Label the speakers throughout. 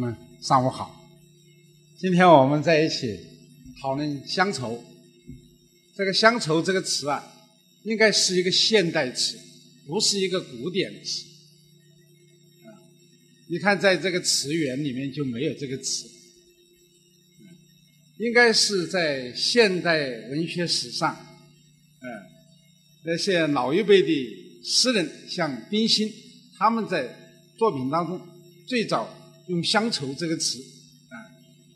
Speaker 1: 们上午好。今天我们在一起讨论乡愁。这个“乡愁”这个词啊，应该是一个现代词，不是一个古典词。啊，你看，在这个词源里面就没有这个词。应该是在现代文学史上，嗯，那些老一辈的诗人，像冰心，他们在作品当中最早。用乡愁这个词，啊，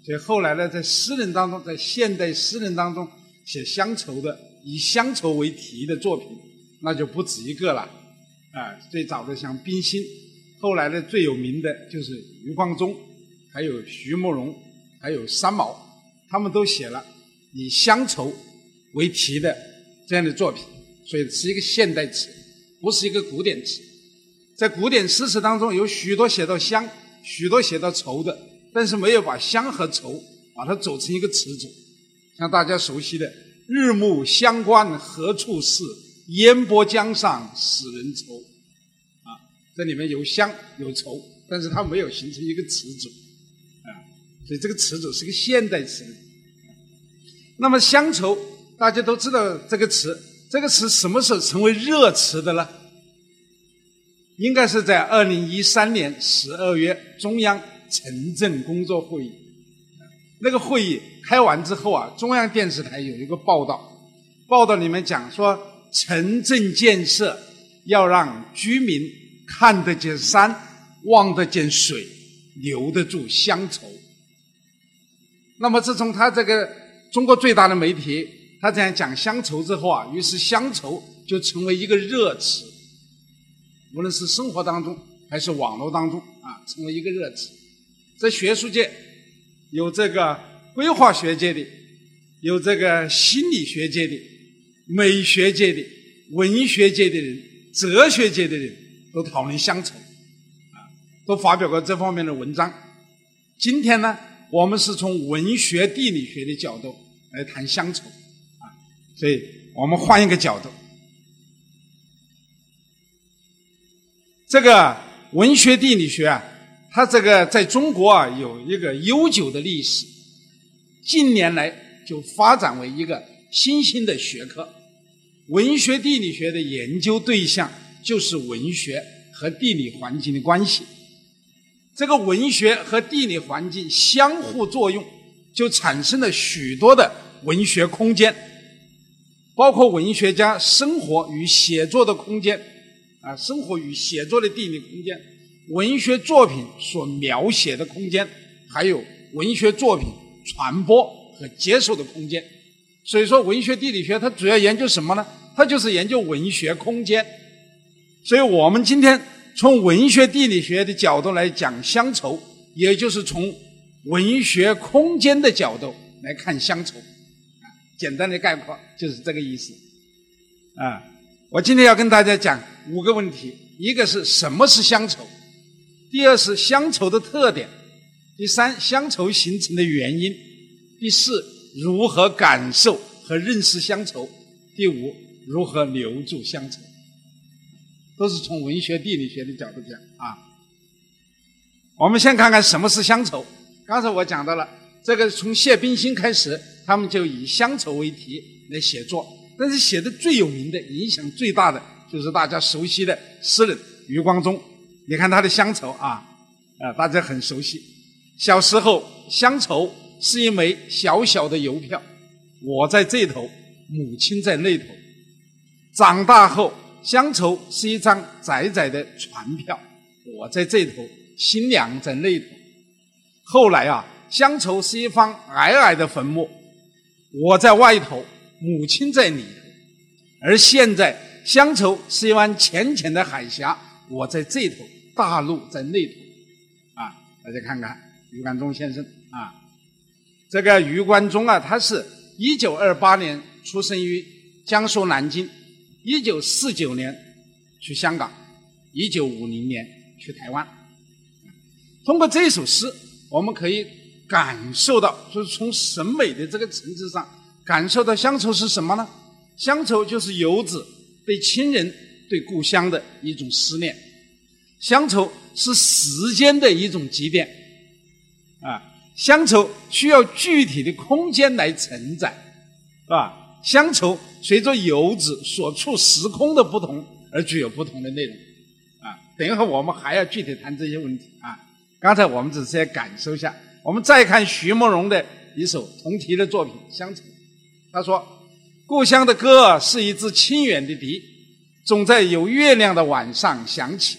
Speaker 1: 所以后来呢，在诗人当中，在现代诗人当中写乡愁的，以乡愁为题的作品，那就不止一个了，啊，最早的像冰心，后来呢最有名的就是余光中，还有徐慕容，还有三毛，他们都写了以乡愁为题的这样的作品，所以是一个现代词，不是一个古典词，在古典诗词当中有许多写到乡。许多写到愁的，但是没有把乡和愁把它组成一个词组，像大家熟悉的“日暮乡关何处是，烟波江上使人愁”，啊，这里面有乡有愁，但是它没有形成一个词组，啊，所以这个词组是个现代词。那么乡愁，大家都知道这个词，这个词什么时候成为热词的呢？应该是在二零一三年十二月中央城镇工作会议，那个会议开完之后啊，中央电视台有一个报道，报道里面讲说，城镇建设要让居民看得见山，望得见水，留得住乡愁。那么自从他这个中国最大的媒体他这样讲乡愁之后啊，于是乡愁就成为一个热词。无论是生活当中还是网络当中啊，成为一个热词。在学术界，有这个规划学界的，有这个心理学界的，美学界的，文学界的人，哲学界的人都讨论乡愁，啊，都发表过这方面的文章。今天呢，我们是从文学地理学的角度来谈乡愁，啊，所以我们换一个角度。这个文学地理学啊，它这个在中国啊有一个悠久的历史，近年来就发展为一个新兴的学科。文学地理学的研究对象就是文学和地理环境的关系。这个文学和地理环境相互作用，就产生了许多的文学空间，包括文学家生活与写作的空间。啊，生活与写作的地理空间，文学作品所描写的空间，还有文学作品传播和接受的空间。所以说，文学地理学它主要研究什么呢？它就是研究文学空间。所以我们今天从文学地理学的角度来讲乡愁，也就是从文学空间的角度来看乡愁。啊，简单的概括就是这个意思。啊。我今天要跟大家讲五个问题：一个是什么是乡愁；第二是乡愁的特点；第三，乡愁形成的原因；第四，如何感受和认识乡愁；第五，如何留住乡愁。都是从文学地理学的角度讲啊。我们先看看什么是乡愁。刚才我讲到了，这个从谢冰心开始，他们就以乡愁为题来写作。但是写的最有名的、影响最大的，就是大家熟悉的诗人余光中。你看他的乡愁啊，啊，大家很熟悉。小时候，乡愁是一枚小小的邮票，我在这头，母亲在那头。长大后，乡愁是一张窄窄的船票，我在这头，新娘在那头。后来啊，乡愁是一方矮矮的坟墓，我在外头。母亲在里头，而现在乡愁是一湾浅浅的海峡，我在这头，大陆在那头，啊，大家看看余光中先生啊，这个余光中啊，他是一九二八年出生于江苏南京，一九四九年去香港，一九五零年去台湾。通过这首诗，我们可以感受到，就是从审美的这个层次上。感受到乡愁是什么呢？乡愁就是游子对亲人、对故乡的一种思念。乡愁是时间的一种积淀，啊，乡愁需要具体的空间来承载，是吧？乡愁随着游子所处时空的不同而具有不同的内容，啊，等一会儿我们还要具体谈这些问题啊。刚才我们只是在感受一下，我们再看徐梦荣的一首同题的作品《乡愁》，他说：“故乡的歌是一支清远的笛，总在有月亮的晚上响起；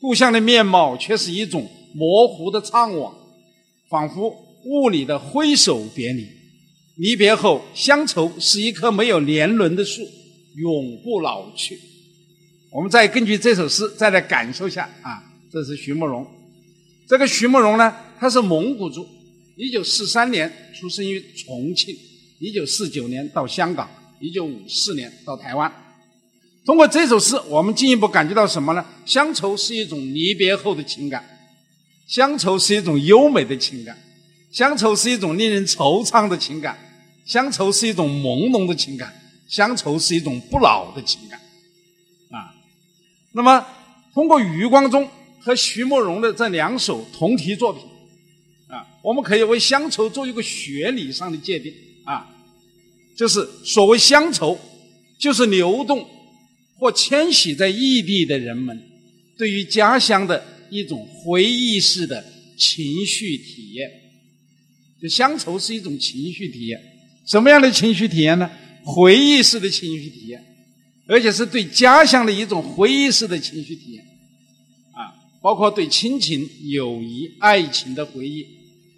Speaker 1: 故乡的面貌却是一种模糊的怅惘，仿佛雾里的挥手别离。”离别后，乡愁是一棵没有年轮的树，永不老去。我们再根据这首诗再来感受下啊，这是徐慕容。这个徐慕容呢，他是蒙古族，一九四三年出生于重庆，一九四九年到香港，一九五四年到台湾。通过这首诗，我们进一步感觉到什么呢？乡愁是一种离别后的情感，乡愁是一种优美的情感，乡愁是一种令人惆怅的情感。乡愁是一种朦胧的情感，乡愁是一种不老的情感，啊，那么通过余光中和徐慕容的这两首同题作品，啊，我们可以为乡愁做一个学理上的界定，啊，就是所谓乡愁，就是流动或迁徙在异地的人们对于家乡的一种回忆式的情绪体验，就乡愁是一种情绪体验。什么样的情绪体验呢？回忆式的情绪体验，而且是对家乡的一种回忆式的情绪体验，啊，包括对亲情、友谊、爱情的回忆，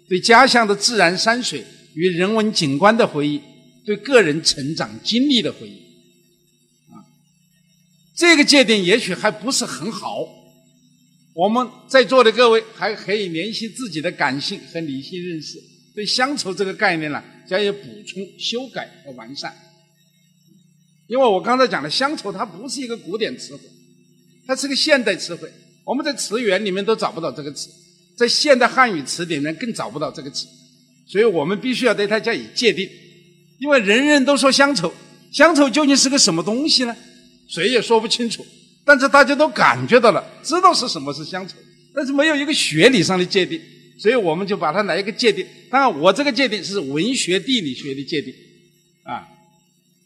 Speaker 1: 对家乡的自然山水与人文景观的回忆，对个人成长经历的回忆，啊，这个界定也许还不是很好，我们在座的各位还可以联系自己的感性和理性认识。对乡愁这个概念呢，加以补充、修改和完善。因为我刚才讲的乡愁，它不是一个古典词汇，它是个现代词汇。我们在词源里面都找不到这个词，在现代汉语词典里面更找不到这个词，所以我们必须要对它加以界定。因为人人都说乡愁，乡愁究竟是个什么东西呢？谁也说不清楚。但是大家都感觉到了，知道是什么是乡愁，但是没有一个学理上的界定。所以我们就把它来一个界定。当然，我这个界定是文学地理学的界定，啊，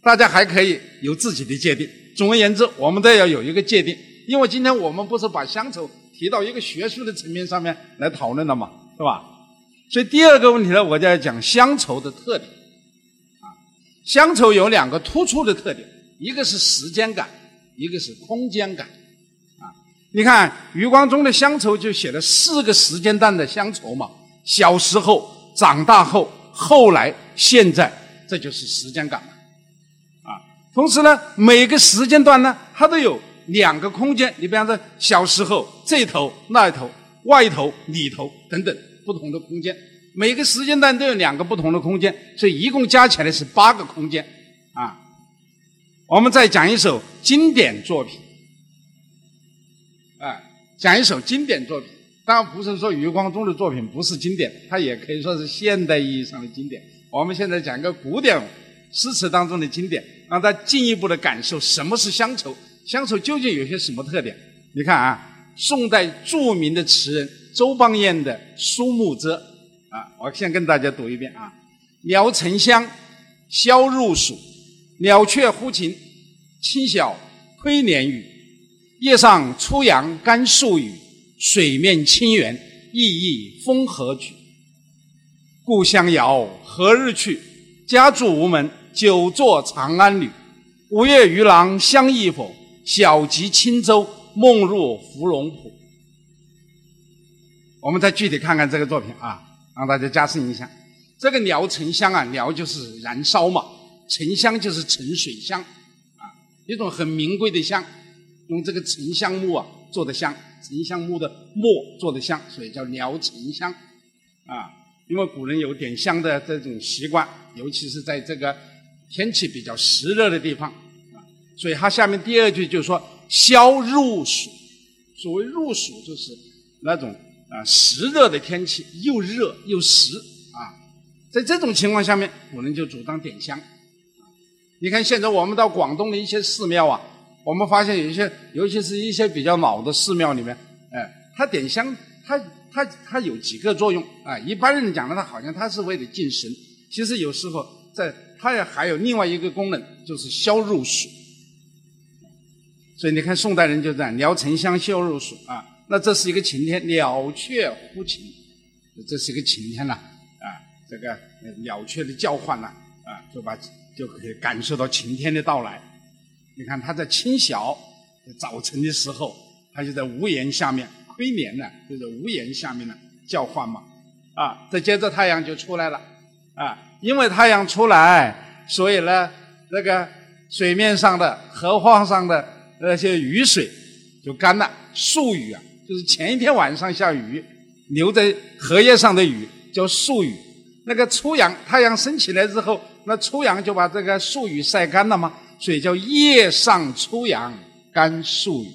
Speaker 1: 大家还可以有自己的界定。总而言之，我们都要有一个界定。因为今天我们不是把乡愁提到一个学术的层面上面来讨论了嘛，是吧？所以第二个问题呢，我就要讲乡愁的特点。啊，乡愁有两个突出的特点，一个是时间感，一个是空间感。啊你看余光中的乡愁就写了四个时间段的乡愁嘛，小时候、长大后、后来、现在，这就是时间感，啊。同时呢，每个时间段呢，它都有两个空间。你比方说，小时候这头、那头、外头、里头等等不同的空间，每个时间段都有两个不同的空间，所以一共加起来是八个空间，啊。我们再讲一首经典作品。啊，讲一首经典作品，当然不是说余光中的作品不是经典，它也可以说是现代意义上的经典。我们现在讲一个古典诗词当中的经典，让他进一步的感受什么是乡愁，乡愁究竟有些什么特点？你看啊，宋代著名的词人周邦彦的《苏幕遮》，啊，我先跟大家读一遍啊：鸟沉香，消入蜀，鸟雀呼晴，清晓窥帘雨。叶上初阳甘肃雨，水面清圆意意风和举。故乡遥，何日去？家住无门，久坐长安旅。五月渔郎相忆否？小楫轻舟，梦入芙蓉浦。我们再具体看看这个作品啊，让大家加深印象。这个聊沉香啊，聊就是燃烧嘛，沉香就是沉水香啊，一种很名贵的香。用这个沉香木啊做的香，沉香木的末做的香，所以叫聊沉香啊。因为古人有点香的这种习惯，尤其是在这个天气比较湿热的地方啊。所以它下面第二句就说“消入暑”，所谓入暑就是那种啊湿热的天气，又热又湿啊。在这种情况下面，古人就主张点香。你看现在我们到广东的一些寺庙啊。我们发现有一些，尤其是一些比较老的寺庙里面，哎，他点香，他它它有几个作用啊？一般人讲的，它好像它是为了敬神，其实有时候在它也还有另外一个功能，就是消入暑。所以你看，宋代人就这样，鸟沉香，消入暑啊。那这是一个晴天，鸟雀呼晴，这是一个晴天呐啊。这个鸟雀的叫唤呐啊，就把就可以感受到晴天的到来。你看，它在清晓早晨的时候，它就在屋檐下面，亏帘呢，就在屋檐下面呢叫唤嘛啊。再接着太阳就出来了啊，因为太阳出来，所以呢，那个水面上的荷花上的。那些雨水就干了，树雨啊，就是前一天晚上下雨，留在荷叶上的雨叫树雨。那个初阳，太阳升起来之后，那初阳就把这个树雨晒干了嘛，所以叫叶上初阳干树雨。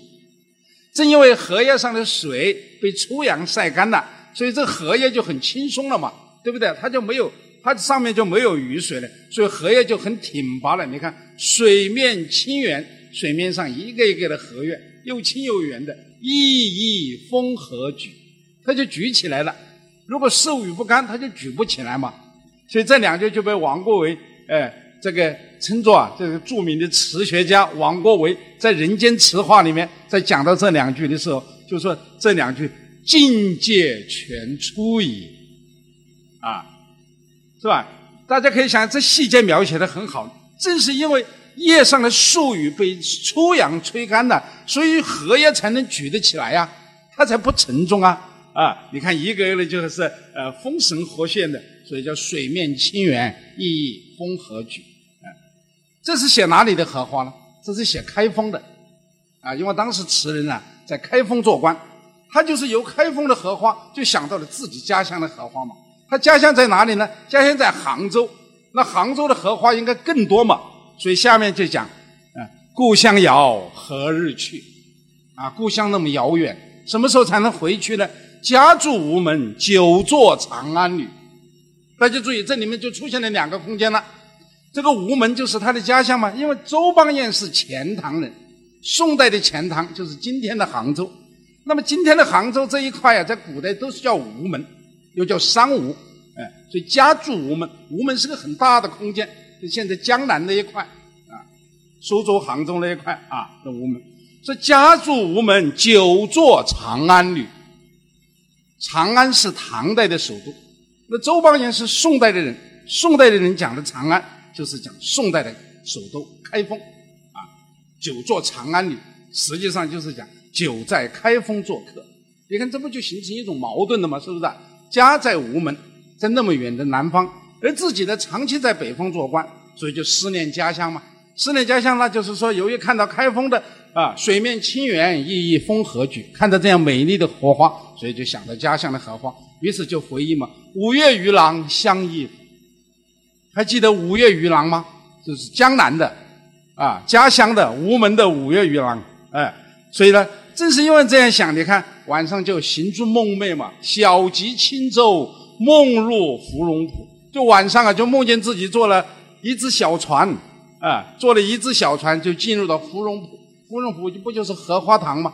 Speaker 1: 正因为荷叶上的水被初阳晒干了，所以这荷叶就很轻松了嘛，对不对？它就没有，它上面就没有雨水了，所以荷叶就很挺拔了。你看，水面清圆。水面上一个一个的荷叶，又轻又圆的，熠熠风和举，它就举起来了。如果受雨不干，它就举不起来嘛。所以这两句就被王国维，哎，这个称作啊，这个著名的词学家王国维在《人间词话》里面，在讲到这两句的时候，就说这两句境界全出矣，啊，是吧？大家可以想，这细节描写的很好，正是因为。叶上的树雨被初阳吹干了，所以荷叶才能举得起来呀，它才不沉重啊！啊，你看一个个的就是呃风神活现的，所以叫水面清源，意义风和举。啊，这是写哪里的荷花呢？这是写开封的，啊，因为当时词人啊在开封做官，他就是由开封的荷花就想到了自己家乡的荷花嘛。他家乡在哪里呢？家乡在杭州，那杭州的荷花应该更多嘛。所以下面就讲，啊，故乡遥，何日去？啊，故乡那么遥远，什么时候才能回去呢？家住吴门，久坐长安旅。大家注意，这里面就出现了两个空间了。这个吴门就是他的家乡嘛，因为周邦彦是钱塘人，宋代的钱塘就是今天的杭州。那么今天的杭州这一块啊，在古代都是叫吴门，又叫商吴，哎，所以家住吴门。吴门是个很大的空间。就现在江南那一块啊，苏州、杭州那一块啊，那吴门，说家住吴门，久坐长安旅。长安是唐代的首都，那周邦彦是宋代的人，宋代的人讲的长安，就是讲宋代的首都开封啊。久坐长安旅，实际上就是讲久在开封做客。你看，这不就形成一种矛盾了吗？是不是？家在吴门，在那么远的南方。而自己呢，长期在北方做官，所以就思念家乡嘛。思念家乡，那就是说，由于看到开封的啊水面清源，熠熠风和举，看到这样美丽的荷花，所以就想到家乡的荷花，于是就回忆嘛：“五月鱼郎相忆。”还记得五月鱼郎吗？就是江南的啊，家乡的吴门的五月鱼郎。哎，所以呢，正是因为这样想，你看晚上就行住梦寐嘛，小楫轻舟，梦入芙蓉浦。就晚上啊，就梦见自己坐了一只小船，啊，坐了一只小船就进入到芙蓉浦。芙蓉浦不就是荷花塘吗？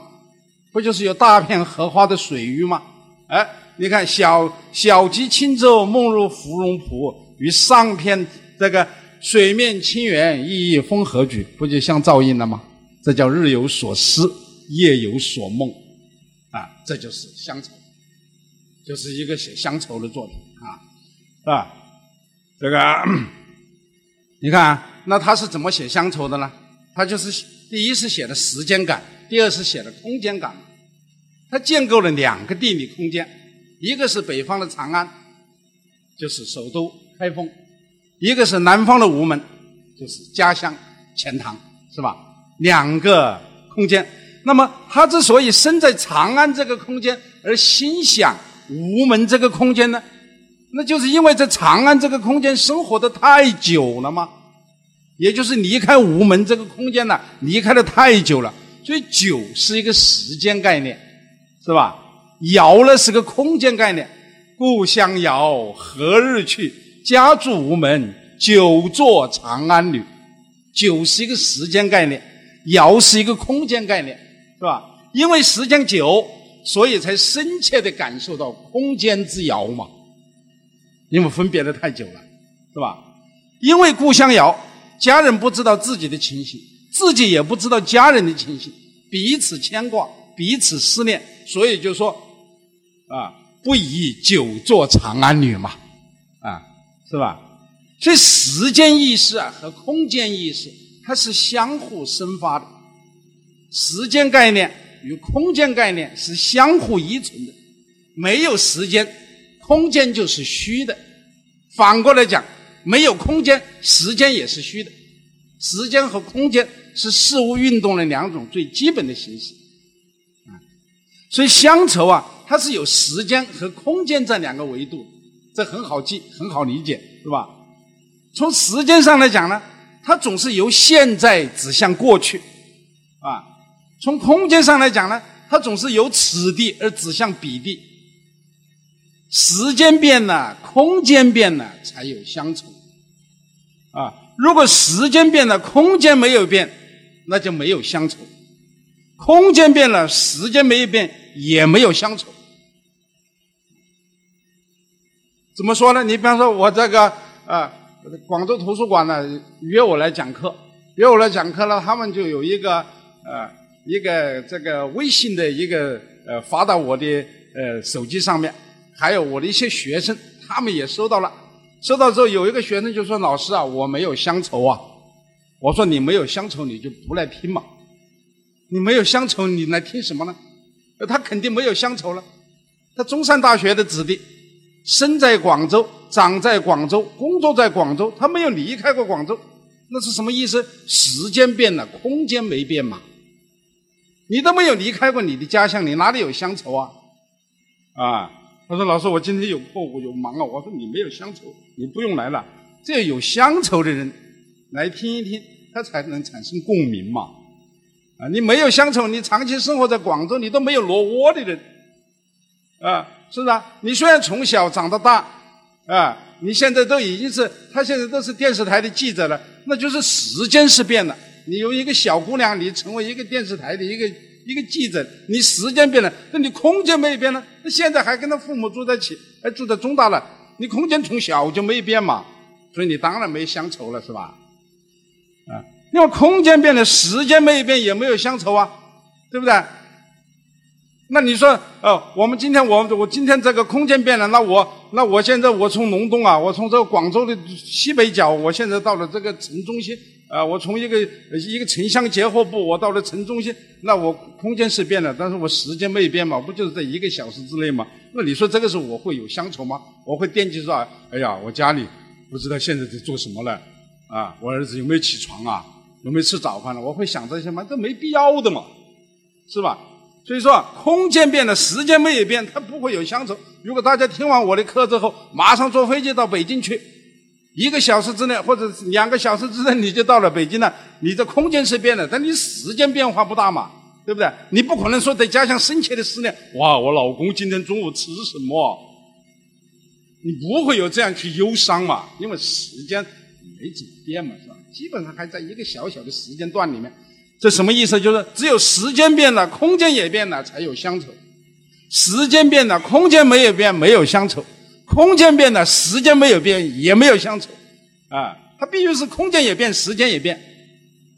Speaker 1: 不就是有大片荷花的水域吗？哎，你看小小楫轻舟，梦入芙蓉浦，与上片这个水面清圆，意义风和举，不就相照应了吗？这叫日有所思，夜有所梦，啊，这就是乡愁，就是一个写乡愁的作品啊，是吧？这个，你看，那他是怎么写乡愁的呢？他就是第一是写的时间感，第二是写的空间感。他建构了两个地理空间，一个是北方的长安，就是首都开封；一个是南方的吴门，就是家乡钱塘，是吧？两个空间。那么他之所以生在长安这个空间，而心想吴门这个空间呢？那就是因为在长安这个空间生活的太久了吗？也就是离开吴门这个空间呢，离开的太久了，所以久是一个时间概念，是吧？遥呢是个空间概念，故乡遥，何日去？家住吴门，久坐长安旅。久是一个时间概念，遥是一个空间概念，是吧？因为时间久，所以才深切的感受到空间之遥嘛。因为分别的太久了，是吧？因为故乡遥，家人不知道自己的情形，自己也不知道家人的情形，彼此牵挂，彼此思念，所以就说啊，不宜久坐长安女嘛，啊，是吧？所以时间意识啊和空间意识它是相互生发的，时间概念与空间概念是相互依存的，没有时间。空间就是虚的，反过来讲，没有空间，时间也是虚的。时间和空间是事物运动的两种最基本的形式，啊，所以乡愁啊，它是有时间和空间这两个维度，这很好记，很好理解，是吧？从时间上来讲呢，它总是由现在指向过去，啊，从空间上来讲呢，它总是由此地而指向彼地。时间变了，空间变了，才有乡愁。啊，如果时间变了，空间没有变，那就没有乡愁。空间变了，时间没有变，也没有乡愁。怎么说呢？你比方说，我这个啊，广州图书馆呢约我来讲课，约我来讲课呢，他们就有一个呃一个这个微信的一个呃发到我的呃手机上面。还有我的一些学生，他们也收到了。收到之后，有一个学生就说：“老师啊，我没有乡愁啊。”我说：“你没有乡愁，你就不来听嘛。你没有乡愁，你来听什么呢？”他肯定没有乡愁了。他中山大学的子弟，生在广州，长在广州，工作在广州，他没有离开过广州。那是什么意思？时间变了，空间没变嘛。你都没有离开过你的家乡，你哪里有乡愁啊？啊！他说：“老师，我今天有课，我有忙啊。”我说：“你没有乡愁，你不用来了。只有有乡愁的人来听一听，他才能产生共鸣嘛。啊，你没有乡愁，你长期生活在广州，你都没有落窝的人，啊，是不是啊？你虽然从小长到大，啊，你现在都已经是他现在都是电视台的记者了，那就是时间是变了。你由一个小姑娘，你成为一个电视台的一个。”一个记者，你时间变了，那你空间没有变呢？那现在还跟他父母住在一起，还住在中大了，你空间从小就没变嘛，所以你当然没乡愁了，是吧？啊，因为空间变了，时间没有变，也没有乡愁啊，对不对？那你说，哦，我们今天我我今天这个空间变了，那我那我现在我从龙洞啊，我从这个广州的西北角，我现在到了这个城中心，啊，我从一个一个城乡结合部，我到了城中心，那我空间是变了，但是我时间没变嘛，不就是在一个小时之内嘛？那你说这个时候我会有乡愁吗？我会惦记说，哎呀，我家里不知道现在在做什么了，啊，我儿子有没有起床啊？有没有吃早饭了？我会想这些吗？这没必要的嘛，是吧？所以说，空间变了，时间没有变，它不会有乡愁。如果大家听完我的课之后，马上坐飞机到北京去，一个小时之内或者两个小时之内你就到了北京了，你的空间是变了，但你时间变化不大嘛，对不对？你不可能说在家乡深切的思念，哇，我老公今天中午吃什么？你不会有这样去忧伤嘛，因为时间没怎么变嘛，是吧？基本上还在一个小小的时间段里面。这什么意思？就是只有时间变了，空间也变了，才有乡愁。时间变了，空间没有变，没有乡愁；空间变了，时间没有变，也没有乡愁。啊，它必须是空间也变，时间也变，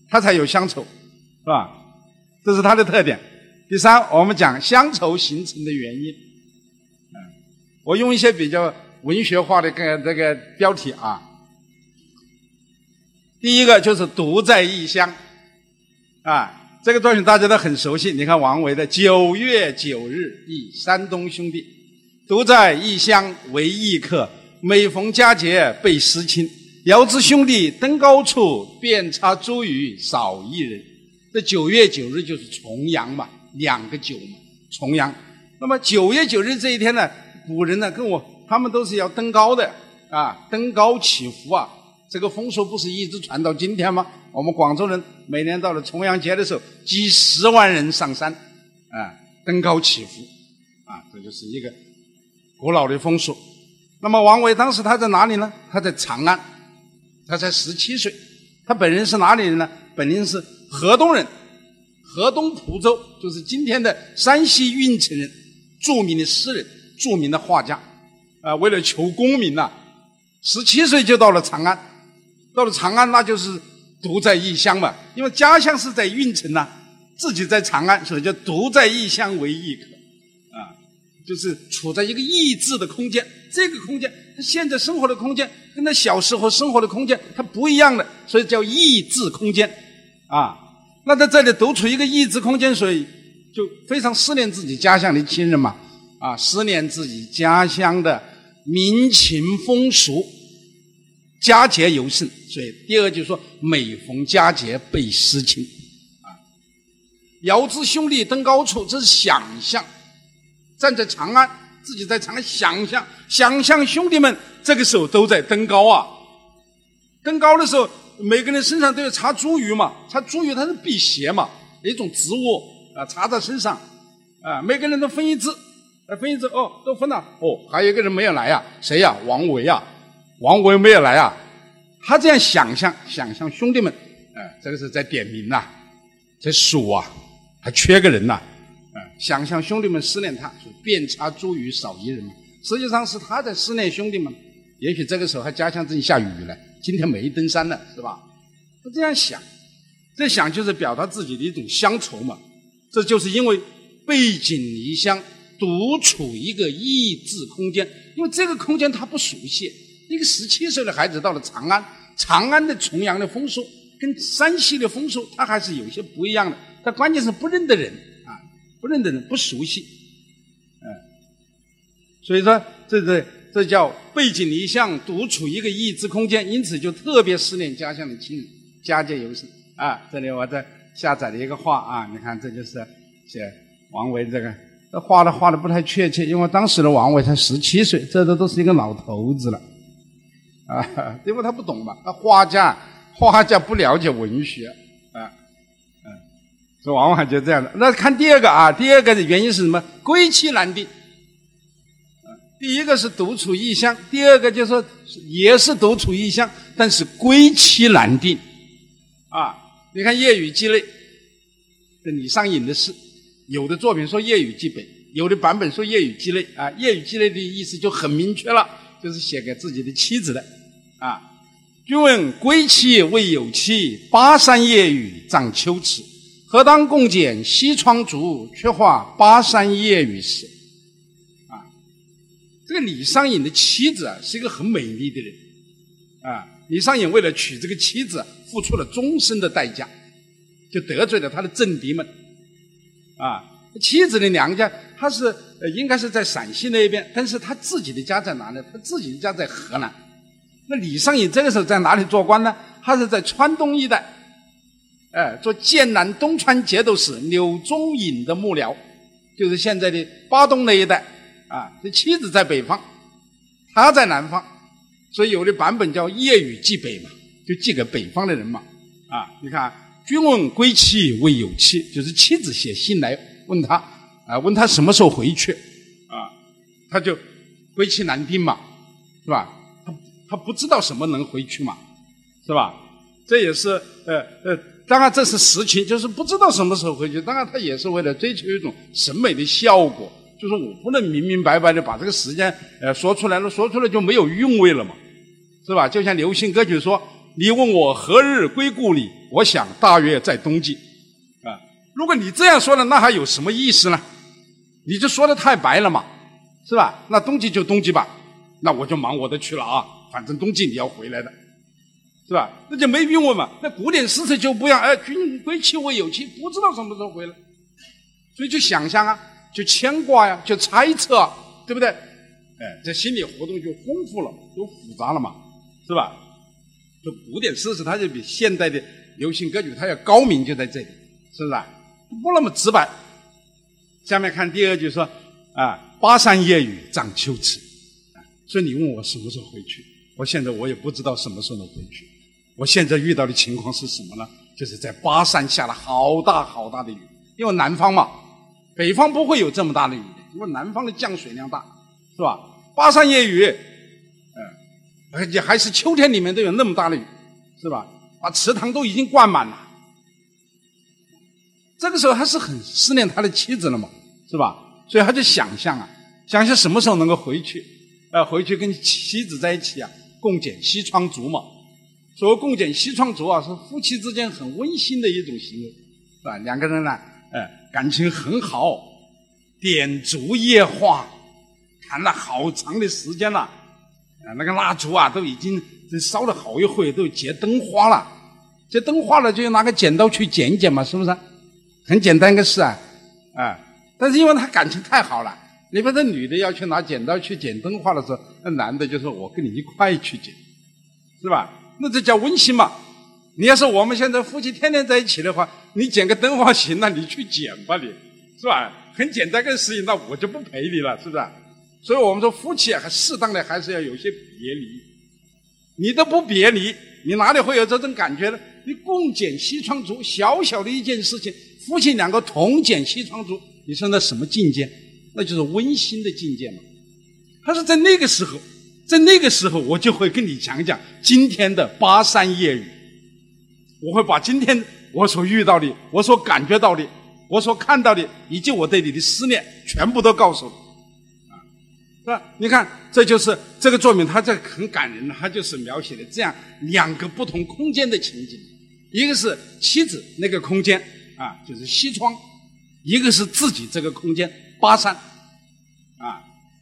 Speaker 1: 它才有乡愁，是吧？这是它的特点。第三，我们讲乡愁形成的原因。我用一些比较文学化的个这个标题啊。第一个就是独在异乡。啊，这个作品大家都很熟悉。你看王维的“九月九日忆山东兄弟，独在异乡为异客。每逢佳节倍思亲。遥知兄弟登高处，遍插茱萸少一人。”这九月九日就是重阳嘛，两个九嘛，重阳。那么九月九日这一天呢，古人呢跟我他们都是要登高的啊，登高祈福啊。这个风俗不是一直传到今天吗？我们广州人每年到了重阳节的时候，几十万人上山，啊，登高祈福，啊，这就是一个古老的风俗。那么王维当时他在哪里呢？他在长安，他才十七岁。他本人是哪里人呢？本人是河东人，河东蒲州，就是今天的山西运城人。著名的诗人、著名的画家，啊，为了求功名呐，十七岁就到了长安，到了长安那就是独在异乡嘛，因为家乡是在运城呐，自己在长安，所以叫独在异乡为异客，就是处在一个异质的空间，这个空间他现在生活的空间跟他小时候生活的空间他不一样的，所以叫异质空间，啊，那在这里独处一个异质空间，所以。就非常思念自己家乡的亲人嘛，啊，思念自己家乡的民情风俗，佳节尤甚。所以第二就是说，每逢佳节倍思亲，啊，遥知兄弟登高处，这是想象，站在长安，自己在长安想象，想象兄弟们这个时候都在登高啊，登高的时候，每个人身上都要插茱萸嘛，插茱萸它是辟邪嘛，一种植物。啊，插在身上，啊，每个人都分一支，分一支，哦，都分了，哦，还有一个人没有来呀，谁呀？王维呀，王维没有来啊。他这样想象，想象兄弟们，哎，这个是在点名呐，在数啊，还缺个人呐，想象兄弟们思念他，就遍插茱萸少一人嘛。实际上是他在思念兄弟们，也许这个时候还家乡正下雨了，今天没登山了，是吧？他这样想，这想就是表达自己的一种乡愁嘛。这就是因为背井离乡，独处一个异质空间，因为这个空间他不熟悉。一个十七岁的孩子到了长安，长安的重阳的风俗跟山西的风俗，他还是有些不一样的。他关键是不认得人，不认得人，不熟悉，嗯。所以说，这这这叫背井离乡，独处一个异质空间，因此就特别思念家乡的亲人，佳节尤甚啊。这里我在。下载了一个画啊，你看这就是写王维这个，这画的画的不太确切，因为当时的王维才十七岁，这都都是一个老头子了，啊，因为他不懂嘛，他画家画家不了解文学，往往就这样的。那看第二个啊，第二个的原因是什么？归期难定。第一个是独处异乡，第二个就说也是独处异乡，但是归期难定，啊。你看《夜雨寄泪》，的李商隐的诗，有的作品说“夜雨寄北”，有的版本说“夜雨寄泪”。啊，“夜雨寄泪”的意思就很明确了，就是写给自己的妻子的。啊，君问归期未有期，巴山夜雨涨秋池。何当共剪西窗烛，却话巴山夜雨时。啊，这个李商隐的妻子啊，是一个很美丽的人。啊，李商隐为了娶这个妻子。付出了终身的代价，就得罪了他的政敌们，啊，妻子的娘家他是呃应该是在陕西那边，但是他自己的家在哪里？他自己的家在河南。那李商隐这个时候在哪里做官呢？他是在川东一带，哎，做剑南东川节度使柳宗隐的幕僚，就是现在的巴东那一带，啊，这妻子在北方，他在南方，所以有的版本叫夜雨寄北嘛。就寄给北方的人嘛，啊，你看，君问归期未有期，就是妻子写信来问他，啊，问他什么时候回去，啊，他就归期难定嘛，是吧？他他不知道什么能回去嘛，是吧？这也是呃呃，当然这是实情，就是不知道什么时候回去。当然他也是为了追求一种审美的效果，就是我不能明明白白的把这个时间呃说出来了，说出来就没有韵味了嘛，是吧？就像流行歌曲说。你问我何日归故里？我想大约在冬季，啊！如果你这样说了，那还有什么意思呢？你就说的太白了嘛，是吧？那冬季就冬季吧，那我就忙我的去了啊！反正冬季你要回来的，是吧？那就没韵味嘛。那古典诗词就不一样，哎，君归期未有期，不知道什么时候回来，所以就想象啊，就牵挂呀，就猜测，啊，对不对？哎，这心理活动就丰富了，就复杂了嘛，是吧？就古典诗词，它就比现代的流行歌曲它要高明，就在这里，是不是啊？不那么直白。下面看第二句说：“啊，巴山夜雨涨秋池。”所以你问我什么时候回去？我现在我也不知道什么时候能回去。我现在遇到的情况是什么呢？就是在巴山下了好大好大的雨，因为南方嘛，北方不会有这么大的雨，因为南方的降水量大，是吧？巴山夜雨。而且还是秋天里面都有那么大的雨，是吧？把池塘都已经灌满了。这个时候还是很思念他的妻子了嘛，是吧？所以他就想象啊，想象什么时候能够回去，呃，回去跟妻子在一起啊，共剪西窗烛嘛。所谓共剪西窗烛啊，是夫妻之间很温馨的一种行为，是吧？两个人呢，呃，感情很好，点烛夜话，谈了好长的时间了，啊，那个蜡烛啊，都已经烧了好一会，都结灯花了。这灯花了，就拿个剪刀去剪剪嘛，是不是？很简单一个事啊，啊！但是因为他感情太好了，你把这女的要去拿剪刀去剪灯花的时候，那男的就说：“我跟你一块去剪，是吧？”那这叫温馨嘛？你要是我们现在夫妻天天在一起的话，你剪个灯花行了，你去剪吧，你是吧？很简单个事情，那我就不陪你了，是不是？所以我们说夫妻啊，还适当的还是要有些别离。你都不别离，你哪里会有这种感觉呢？你共剪西窗烛，小小的一件事情，夫妻两个同剪西窗烛，你说那什么境界？那就是温馨的境界嘛。他说在那个时候，在那个时候，我就会跟你讲讲今天的巴山夜雨，我会把今天我所遇到的、我所感觉到的、我所看到的，以及我对你的思念，全部都告诉你。啊是吧？你看，这就是这个作品，它这很感人，它就是描写的这样两个不同空间的情景，一个是妻子那个空间啊，就是西窗；一个是自己这个空间巴山，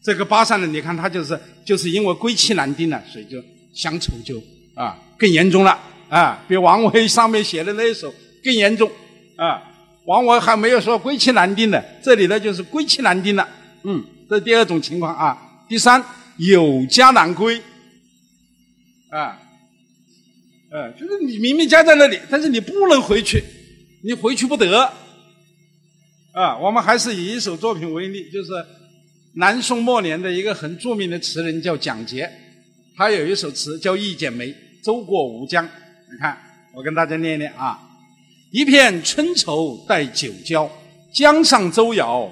Speaker 1: 这个巴山呢，你看他就是就是因为归期难定了，所以就乡愁就啊更严重了啊，比王维上面写的那一首更严重啊。王维还没有说归期难定呢，这里呢就是归期难定了，嗯。这第二种情况啊，第三有家难归，啊，呃，就是你明明家在那里，但是你不能回去，你回去不得，啊，我们还是以一首作品为例，就是南宋末年的一个很著名的词人叫蒋捷，他有一首词叫《一剪梅》，舟过吴江，你看，我跟大家念念啊，一片春愁带酒浇，江上舟摇，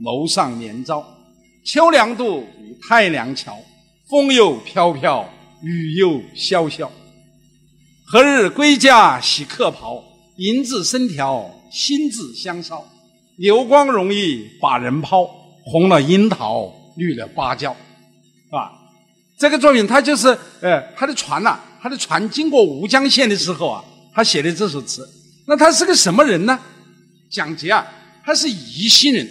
Speaker 1: 楼上帘招。秋凉渡太凉桥，风又飘飘，雨又潇潇。何日归家洗客袍？银字生条，心字香烧。流光容易把人抛，红了樱桃，绿了芭蕉，是吧？这个作品，它就是，呃，他的船呐，他的船经过吴江县的时候啊，他写的这首词。那他是个什么人呢？蒋捷啊，他是宜兴人。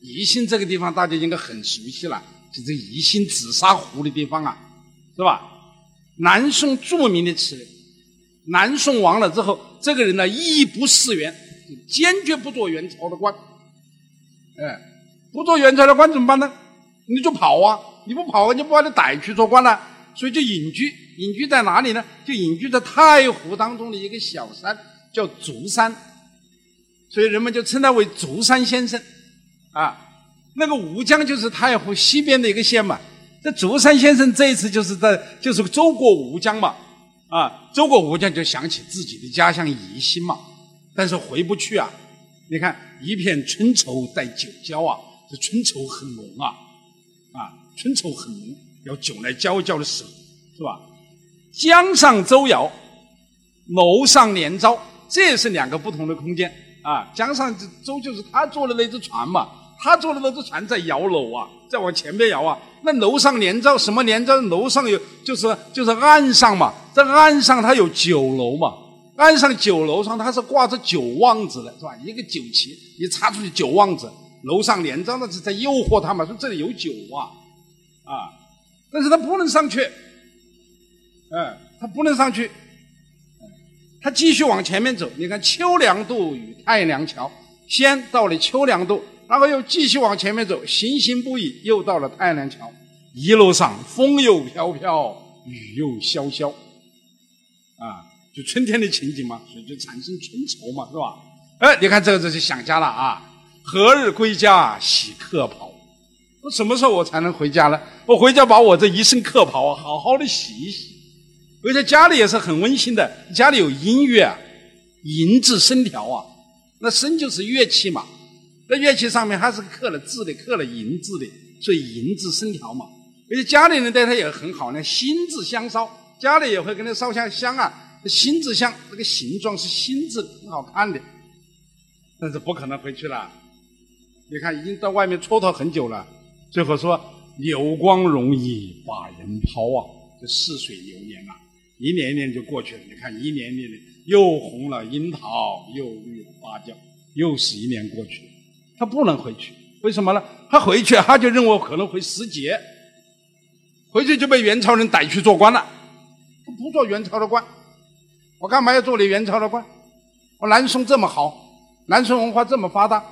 Speaker 1: 宜兴这个地方大家应该很熟悉了，就是宜兴紫砂壶的地方啊，是吧？南宋著名的词人，南宋亡了之后，这个人呢义不释元，坚决不做元朝的官。哎，不做元朝的官怎么办呢？你就跑啊！你不跑，啊就不把你逮去做官了。所以就隐居，隐居在哪里呢？就隐居在太湖当中的一个小山，叫竹山。所以人们就称他为竹山先生。啊，那个吴江就是太湖西边的一个县嘛。这竹山先生这一次就是在就是周过吴江嘛，啊，周过吴江就想起自己的家乡宜兴嘛，但是回不去啊。你看一片春愁带酒浇啊，这春愁很浓啊，啊，春愁很浓，要酒来浇一浇的时候，是吧？江上舟摇，楼上帘招，这也是两个不同的空间啊。江上舟就是他坐的那只船嘛。他坐的那只船在摇楼啊，在往前面摇啊。那楼上帘招什么帘招？楼上有就是就是岸上嘛，在岸上它有酒楼嘛。岸上酒楼上它是挂着酒旺子的，是吧？一个酒旗一插出去酒旺子，楼上连招那是在诱惑他嘛，说这里有酒啊，啊！但是他不能上去，哎，他不能上去，他继续往前面走。你看秋凉渡与太凉桥，先到了秋凉渡。然后又继续往前面走，行行不已，又到了太凉桥。一路上风又飘飘，雨又潇潇，啊，就春天的情景嘛，所以就产生春愁嘛，是吧？哎，你看这个就是想家了啊！何日归家洗客袍？我什么时候我才能回家呢？我回家把我这一身客袍啊，好好的洗一洗。而且家里也是很温馨的，家里有音乐啊，银字声条啊，那声就是乐器嘛。那乐器上面还是刻了字的，刻了银字的，所以银字生条嘛。而且家里人对他也很好呢，心字香烧，家里也会跟他烧香香啊。心字香，这个形状是心字，很好看的。但是不可能回去了，你看已经到外面蹉跎很久了，最后说流光容易把人抛啊，这似水流年啊，一年一年就过去了。你看一年一年的又红了樱桃，又绿了芭蕉，又是一年过去了，他不能回去，为什么呢？他回去他就认为可能会失节，回去就被元朝人逮去做官了。他不做元朝的官，我干嘛要做你元朝的官？我南宋这么好，南宋文化这么发达，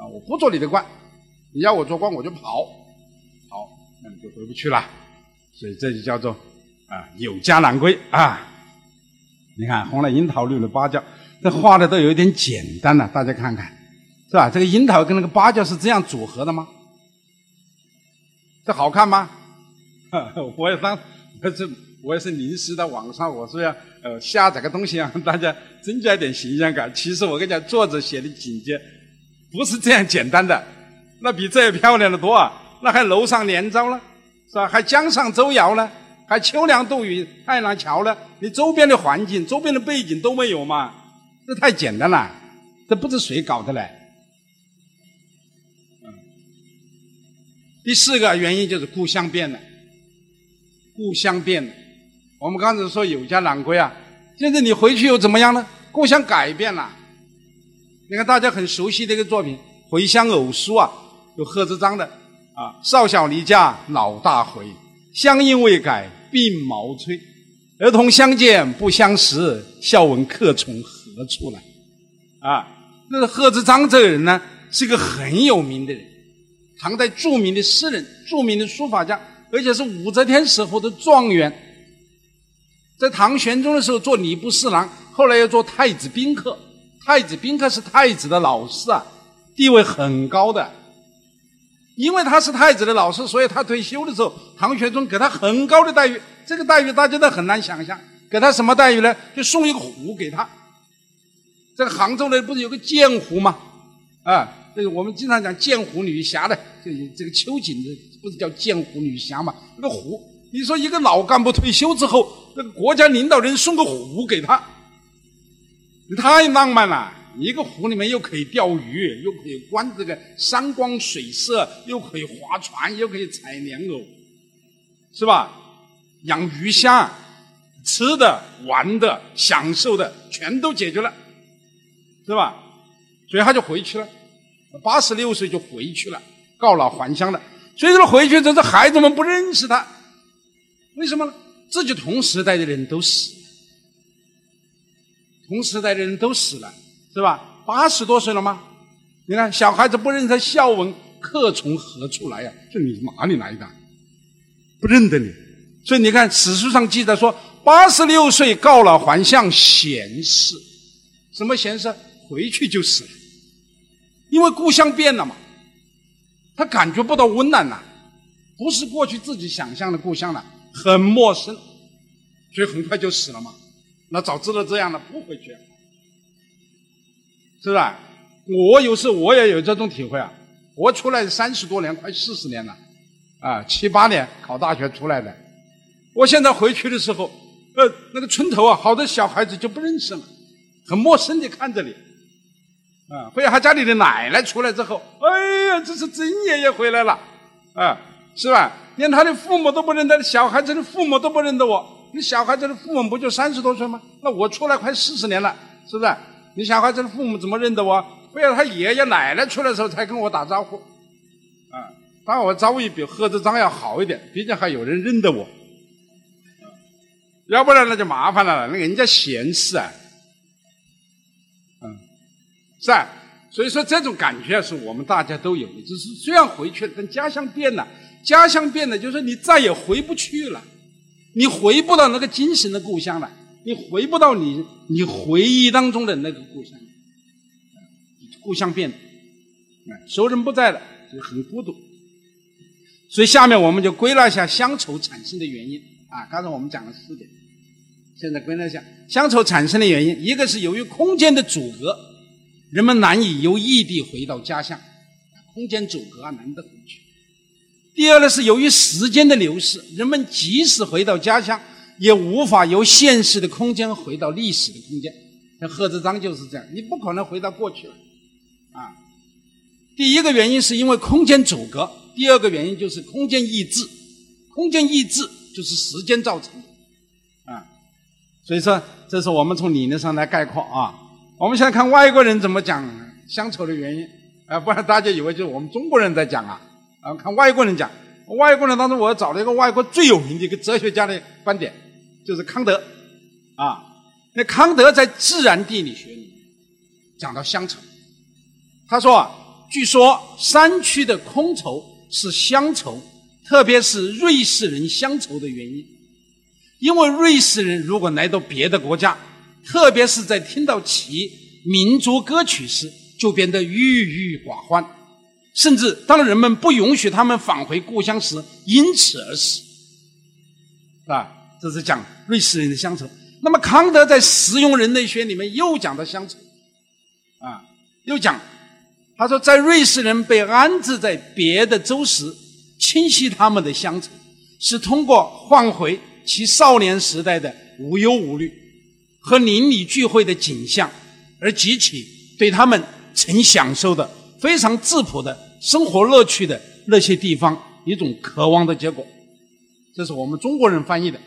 Speaker 1: 啊，我不做你的官，你要我做官我就跑，好，那你就回不去了。所以这就叫做啊有家难归啊。你看红了樱桃，绿了芭蕉，这画的都有一点简单了，大家看看，是吧？这个樱桃跟那个芭蕉是这样组合的吗？这好看吗？我也当这。我也是临时在网上，我说要呃下载个东西让大家增加一点形象感。其实我跟你讲，作者写的情节不是这样简单的，那比这漂亮的多啊！那还楼上连招了，是吧？还江上舟摇呢，还秋凉渡雨太郎桥呢。你周边的环境、周边的背景都没有嘛？这太简单了，这不知谁搞的嘞。嗯，第四个原因就是故乡变了，故乡变了。我们刚才说有家难归啊，现在你回去又怎么样呢？故乡改变了。你看大家很熟悉的一个作品《回乡偶书》啊，有贺知章的啊，“少小离家老大回，乡音未改鬓毛衰。儿童相见不相识，笑问客从何处来。”啊，那个贺知章这个人呢，是一个很有名的人，唐代著名的诗人、著名的书法家，而且是武则天时候的状元。在唐玄宗的时候做礼部侍郎，后来又做太子宾客。太子宾客是太子的老师啊，地位很高的。因为他是太子的老师，所以他退休的时候，唐玄宗给他很高的待遇。这个待遇大家都很难想象，给他什么待遇呢？就送一个壶给他。这个杭州呢，不是有个鉴湖吗？啊，这个我们经常讲鉴湖女侠的，就这个秋瑾的，不是叫鉴湖女侠吗？那个壶。你说一个老干部退休之后，那个国家领导人送个壶给他，太浪漫了。一个湖里面又可以钓鱼，又可以观这个山光水色，又可以划船，又可以采莲藕，是吧？养鱼虾，吃的、玩的、享受的，全都解决了，是吧？所以他就回去了，八十六岁就回去了，告老还乡了。所以说回去之后，孩子们不认识他。为什么呢？自己同时代的人都死，同时代的人都死了，是吧？八十多岁了吗？你看小孩子不认识笑问客从何处来呀？说你哪里来的？不认得你。所以你看史书上记载说，八十六岁告老还乡，闲事。什么闲事？回去就死了，因为故乡变了嘛，他感觉不到温暖了，不是过去自己想象的故乡了。很陌生，所以很快就死了嘛。那早知道这样了，不回去，是不是？我有时我也有这种体会啊。我出来三十多年，快四十年了，啊，七八年考大学出来的。我现在回去的时候，呃，那个村头啊，好多小孩子就不认识了，很陌生的看着你，啊，或者他家里的奶奶出来之后，哎呀，这是曾爷爷回来了，啊，是吧？连他的父母都不认得，小孩子的父母都不认得我。你小孩子的父母不就三十多岁吗？那我出来快四十年了，是不是？你小孩子的父母怎么认得我？非要他爷爷奶奶出来的时候才跟我打招呼，啊，当然我遭遇比贺知章要好一点，毕竟还有人认得我，要不然那就麻烦了，那人家闲事啊，嗯，是啊，所以说这种感觉是我们大家都有的，只是虽然回去了，但家乡变了。家乡变了，就是你再也回不去了，你回不到那个精神的故乡了，你回不到你你回忆当中的那个故乡，故乡变了，熟人不在了，就很孤独。所以下面我们就归纳一下乡愁产生的原因啊。刚才我们讲了四点，现在归纳一下乡愁产生的原因：一个是由于空间的阻隔，人们难以由异地回到家乡，空间阻隔啊，难得回去。第二呢，是由于时间的流逝，人们即使回到家乡，也无法由现实的空间回到历史的空间。像贺知章就是这样，你不可能回到过去了，啊。第一个原因是因为空间阻隔，第二个原因就是空间抑制。空间抑制就是时间造成的，啊，所以说这是我们从理论上来概括啊。我们现在看外国人怎么讲乡愁的原因，啊，不然大家以为就是我们中国人在讲啊。啊，看外国人讲，外国人当中我找了一个外国最有名的一个哲学家的观点，就是康德，啊，那康德在《自然地理学》里讲到乡愁，他说啊，据说山区的空愁是乡愁。特别是瑞士人乡愁的原因，因为瑞士人如果来到别的国家，特别是在听到其民族歌曲时，就变得郁郁寡欢，甚至当人们不允许他们返回故乡时，因此而死，啊？这是讲瑞士人的乡愁。那么康德在《实用人类学》里面又讲到乡愁，啊，又讲，他说在瑞士人被安置在别的州时。清晰他们的乡愁，是通过换回其少年时代的无忧无虑和邻里聚会的景象，而激起对他们曾享受的非常质朴的生活乐趣的那些地方一种渴望的结果。这是我们中国人翻译的，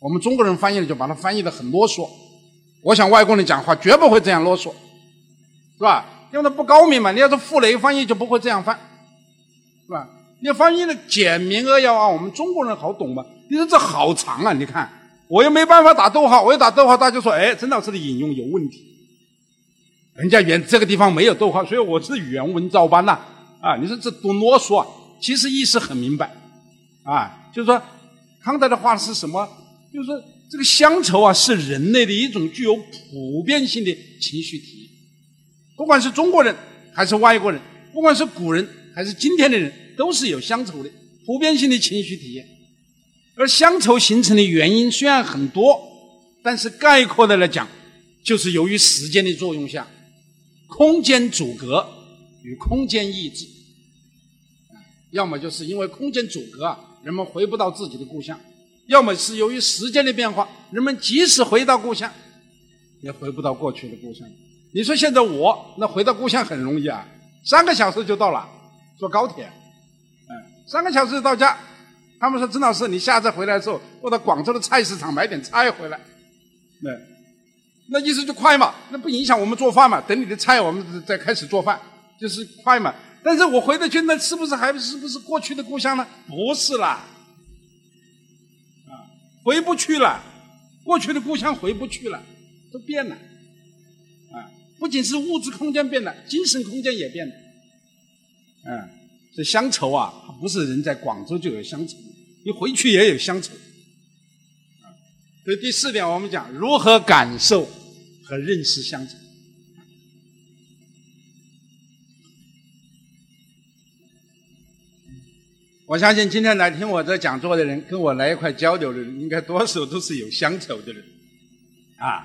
Speaker 1: 我们中国人翻译的就把它翻译的很啰嗦。我想外国人讲话绝不会这样啰嗦，是吧？因为他不高明嘛。你要是傅雷翻译就不会这样翻，是吧？你翻译的简明扼要啊，我们中国人好懂嘛？你说这好长啊！你看，我又没办法打逗号，我一打逗号，大家说，哎，陈老师的引用有问题。人家原这个地方没有逗号，所以我是原文照搬呐。啊，你说这多啰嗦啊！其实意思很明白，啊，就是说康德的话是什么？就是说这个乡愁啊，是人类的一种具有普遍性的情绪体验，不管是中国人还是外国人，不管是古人还是今天的人。都是有乡愁的普遍性的情绪体验，而乡愁形成的原因虽然很多，但是概括的来讲，就是由于时间的作用下，空间阻隔与空间抑制，要么就是因为空间阻隔啊，人们回不到自己的故乡；要么是由于时间的变化，人们即使回到故乡，也回不到过去的故乡。你说现在我那回到故乡很容易啊，三个小时就到了，坐高铁。嗯三个小时就到家，他们说：“曾老师，你下次回来的时候，我到广州的菜市场买点菜回来。”那那意思就快嘛，那不影响我们做饭嘛。等你的菜，我们再开始做饭，就是快嘛。但是我回得去，那是不是还是不是过去的故乡呢？不是啦，啊，回不去了，过去的故乡回不去了，都变了，啊，不仅是物质空间变了，精神空间也变了，嗯。这乡愁啊，不是人在广州就有乡愁，你回去也有乡愁。所以第四点，我们讲如何感受和认识乡愁。我相信今天来听我这讲座的人，跟我来一块交流的人，应该多数都是有乡愁的人。啊，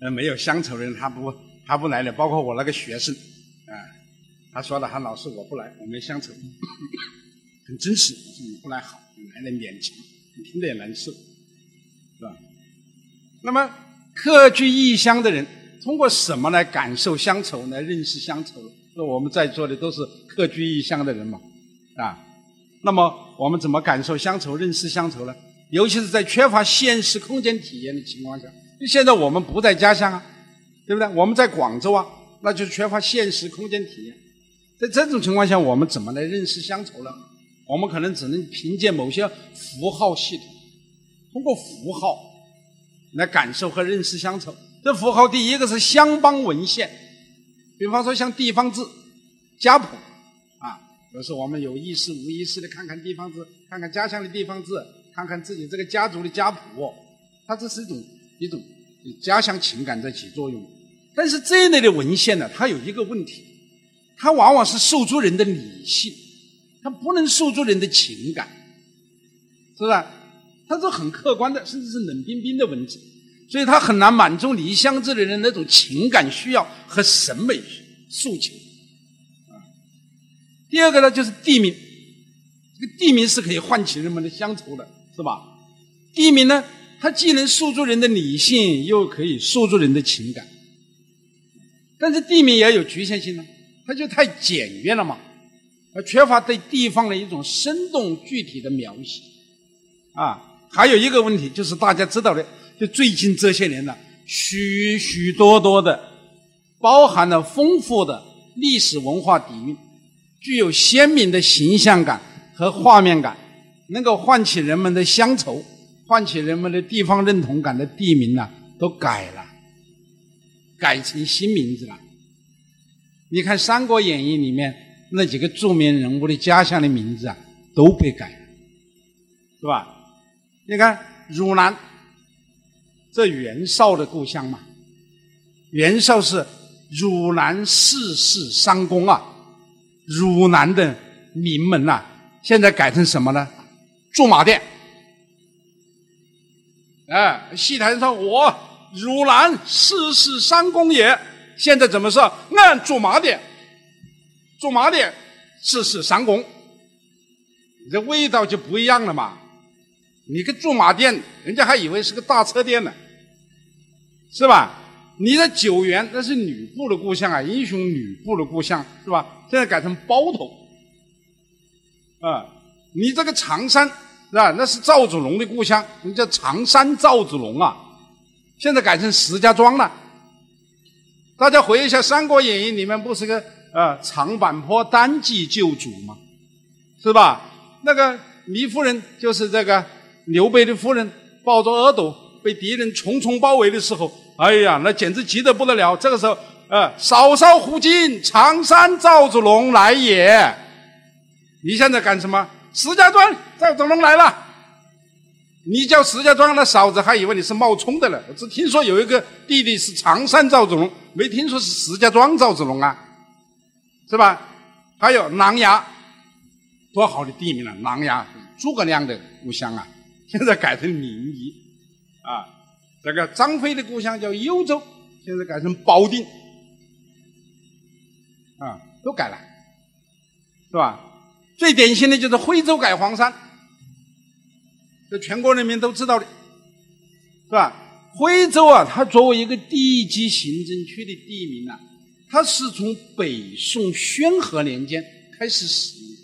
Speaker 1: 呃，没有乡愁的人，他不他不来的，包括我那个学生，啊。他说了：“他老师我不来，我没乡愁，很真实。你不来好，你来的勉强，你听着也难受，是吧？那么客居异乡的人，通过什么来感受乡愁，来认识乡愁？那我们在座的都是客居异乡的人嘛，啊？那么我们怎么感受乡愁、认识乡愁呢？尤其是在缺乏现实空间体验的情况下，现在我们不在家乡啊，对不对？我们在广州啊，那就是缺乏现实空间体验。”在这种情况下，我们怎么来认识乡愁呢？我们可能只能凭借某些符号系统，通过符号来感受和认识乡愁。这符号第一个是乡邦文献，比方说像地方志、家谱啊，有时候我们有意识、无意识的看看地方志，看看家乡的地方志，看看自己这个家族的家谱，它这是一种一种家乡情感在起作用。但是这一类的文献呢，它有一个问题。它往往是诉诸人的理性，它不能诉诸人的情感，是不是？它是很客观的，甚至是冷冰冰的文字，所以它很难满足离乡志的人那种情感需要和审美诉求。第二个呢，就是地名，这个地名是可以唤起人们的乡愁的，是吧？地名呢，它既能诉诸人的理性，又可以诉诸人的情感，但是地名也有局限性呢。它就太简约了嘛，而缺乏对地方的一种生动具体的描写。啊，还有一个问题就是大家知道的，就最近这些年呢，许许多多的包含了丰富的历史文化底蕴、具有鲜明的形象感和画面感，能够唤起人们的乡愁、唤起人们的地方认同感的地名呢，都改了，改成新名字了。你看《三国演义》里面那几个著名人物的家乡的名字啊，都被改了，是吧？你看汝南，这袁绍的故乡嘛，袁绍是汝南四世三公啊，汝南的名门呐，现在改成什么呢？驻马店。哎，戏台上我汝南四世三公也，现在怎么说？按驻马店，驻马店四世三公，这味道就不一样了嘛。你个驻马店，人家还以为是个大车店呢，是吧？你的九原那是吕布的故乡啊，英雄吕布的故乡，是吧？现在改成包头，啊，你这个常山是吧？那是赵子龙的故乡，人叫常山赵子龙啊，现在改成石家庄了。大家回忆一下《三国演义》里面不是个呃长坂坡单骑救主吗？是吧？那个糜夫人就是这个。刘备的夫人抱着耳朵被敌人重重包围的时候，哎呀，那简直急得不得了。这个时候，呃，嫂嫂胡金，常山赵子龙来也。你现在干什么？石家庄赵子龙来了。你叫石家庄的嫂子，还以为你是冒充的呢。我。只听说有一个弟弟是常山赵子龙，没听说是石家庄赵子龙啊，是吧？还有琅琊，多好的地名啊！琅琊，诸葛亮的故乡啊。现在改成临沂，啊，这个张飞的故乡叫幽州，现在改成保定，啊，都改了，是吧？最典型的就是徽州改黄山，这全国人民都知道的，是吧？徽州啊，它作为一个地级行政区的地名啊，它是从北宋宣和年间开始使用，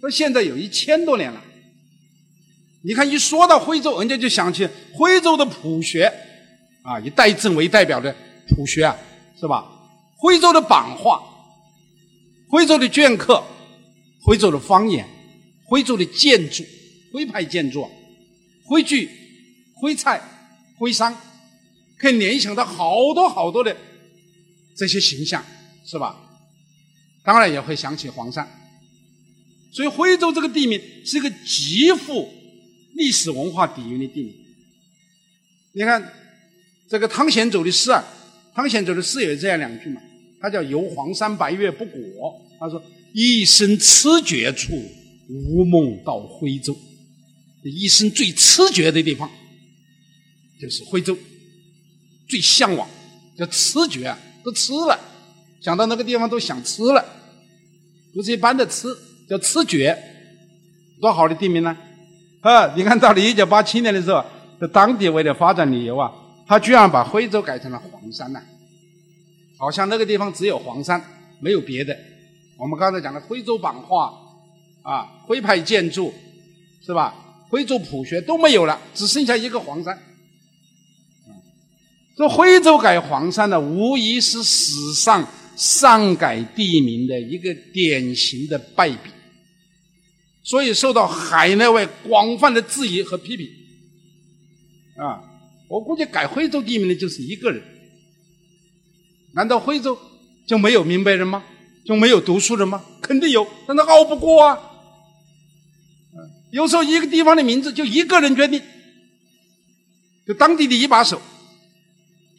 Speaker 1: 到现在有一千多年了。你看，一说到徽州，人家就想起徽州的朴学，啊，以戴震为代表的朴学啊，是吧？徽州的版画，徽州的镌刻，徽州的方言，徽州的建筑，徽派建筑，徽剧、徽菜、徽商，可以联想到好多好多的这些形象，是吧？当然也会想起黄山，所以徽州这个地名是一个极富。历史文化底蕴的地名，你看这个汤显祖的诗啊，汤显祖的诗有这样两句嘛，他叫“游黄山白月不果”，他说“一生痴绝处，无梦到徽州”，一生最痴绝的地方就是徽州，最向往叫痴绝啊，都痴了，想到那个地方都想痴了，不是一般的痴，叫痴绝，多好的地名呢！啊，你看到了一九八七年的时候，这当地为了发展旅游啊，他居然把徽州改成了黄山了，好像那个地方只有黄山，没有别的。我们刚才讲的徽州版画，啊，徽派建筑，是吧？徽州普学都没有了，只剩下一个黄山。这徽州改黄山呢，无疑是史上擅改地名的一个典型的败笔。所以受到海内外广泛的质疑和批评，啊，我估计改徽州地名的就是一个人。难道徽州就没有明白人吗？就没有读书人吗？肯定有，但他拗不过啊。有时候一个地方的名字就一个人决定，就当地的一把手，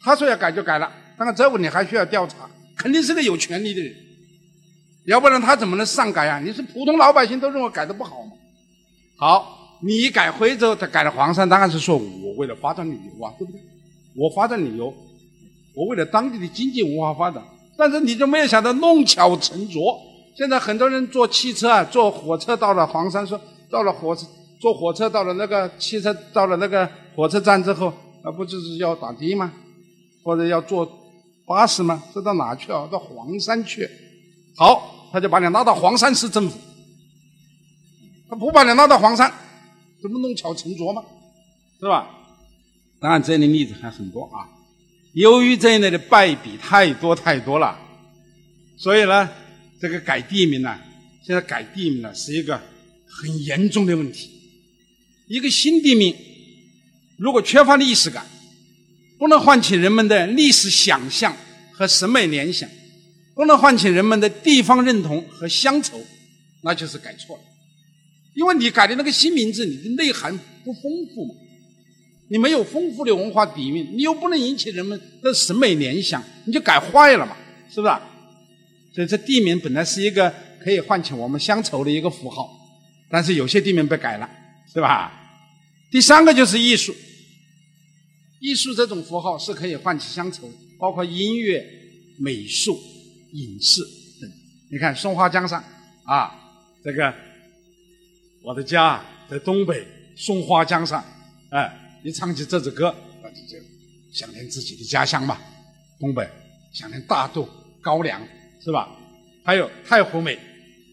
Speaker 1: 他说要改就改了。当然这问题还需要调查，肯定是个有权利的人。要不然他怎么能擅改啊？你是普通老百姓都认为改的不好吗？好，你改徽州，他改了黄山，当然是说我为了发展旅游啊，对不对？我发展旅游，我为了当地的经济文化发展。但是你就没有想到弄巧成拙。现在很多人坐汽车啊，坐火车到了黄山，说到了火车，坐火车到了那个汽车到了那个火车站之后，那不就是要打的吗？或者要坐巴士吗？这到哪去啊？到黄山去。好，他就把你拉到黄山市政府。他不把你拉到黄山，怎么弄巧成拙嘛？是吧？当然，这样的例子还很多啊。由于这一类的败笔太多太多了，所以呢，这个改地名呢，现在改地名呢是一个很严重的问题。一个新地名如果缺乏历史感，不能唤起人们的历史想象和审美联想，不能唤起人们的地方认同和乡愁，那就是改错了。因为你改的那个新名字，你的内涵不丰富嘛，你没有丰富的文化底蕴，你又不能引起人们的审美联想，你就改坏了嘛，是不是？所以这地名本来是一个可以唤起我们乡愁的一个符号，但是有些地名被改了，是吧？第三个就是艺术。艺术这种符号是可以唤起乡愁，包括音乐、美术、影视等。你看松花江上啊，这个我的家在东北松花江上，哎，一唱起这首歌，那就就想念自己的家乡嘛。东北想念大豆、高粱，是吧？还有太湖美，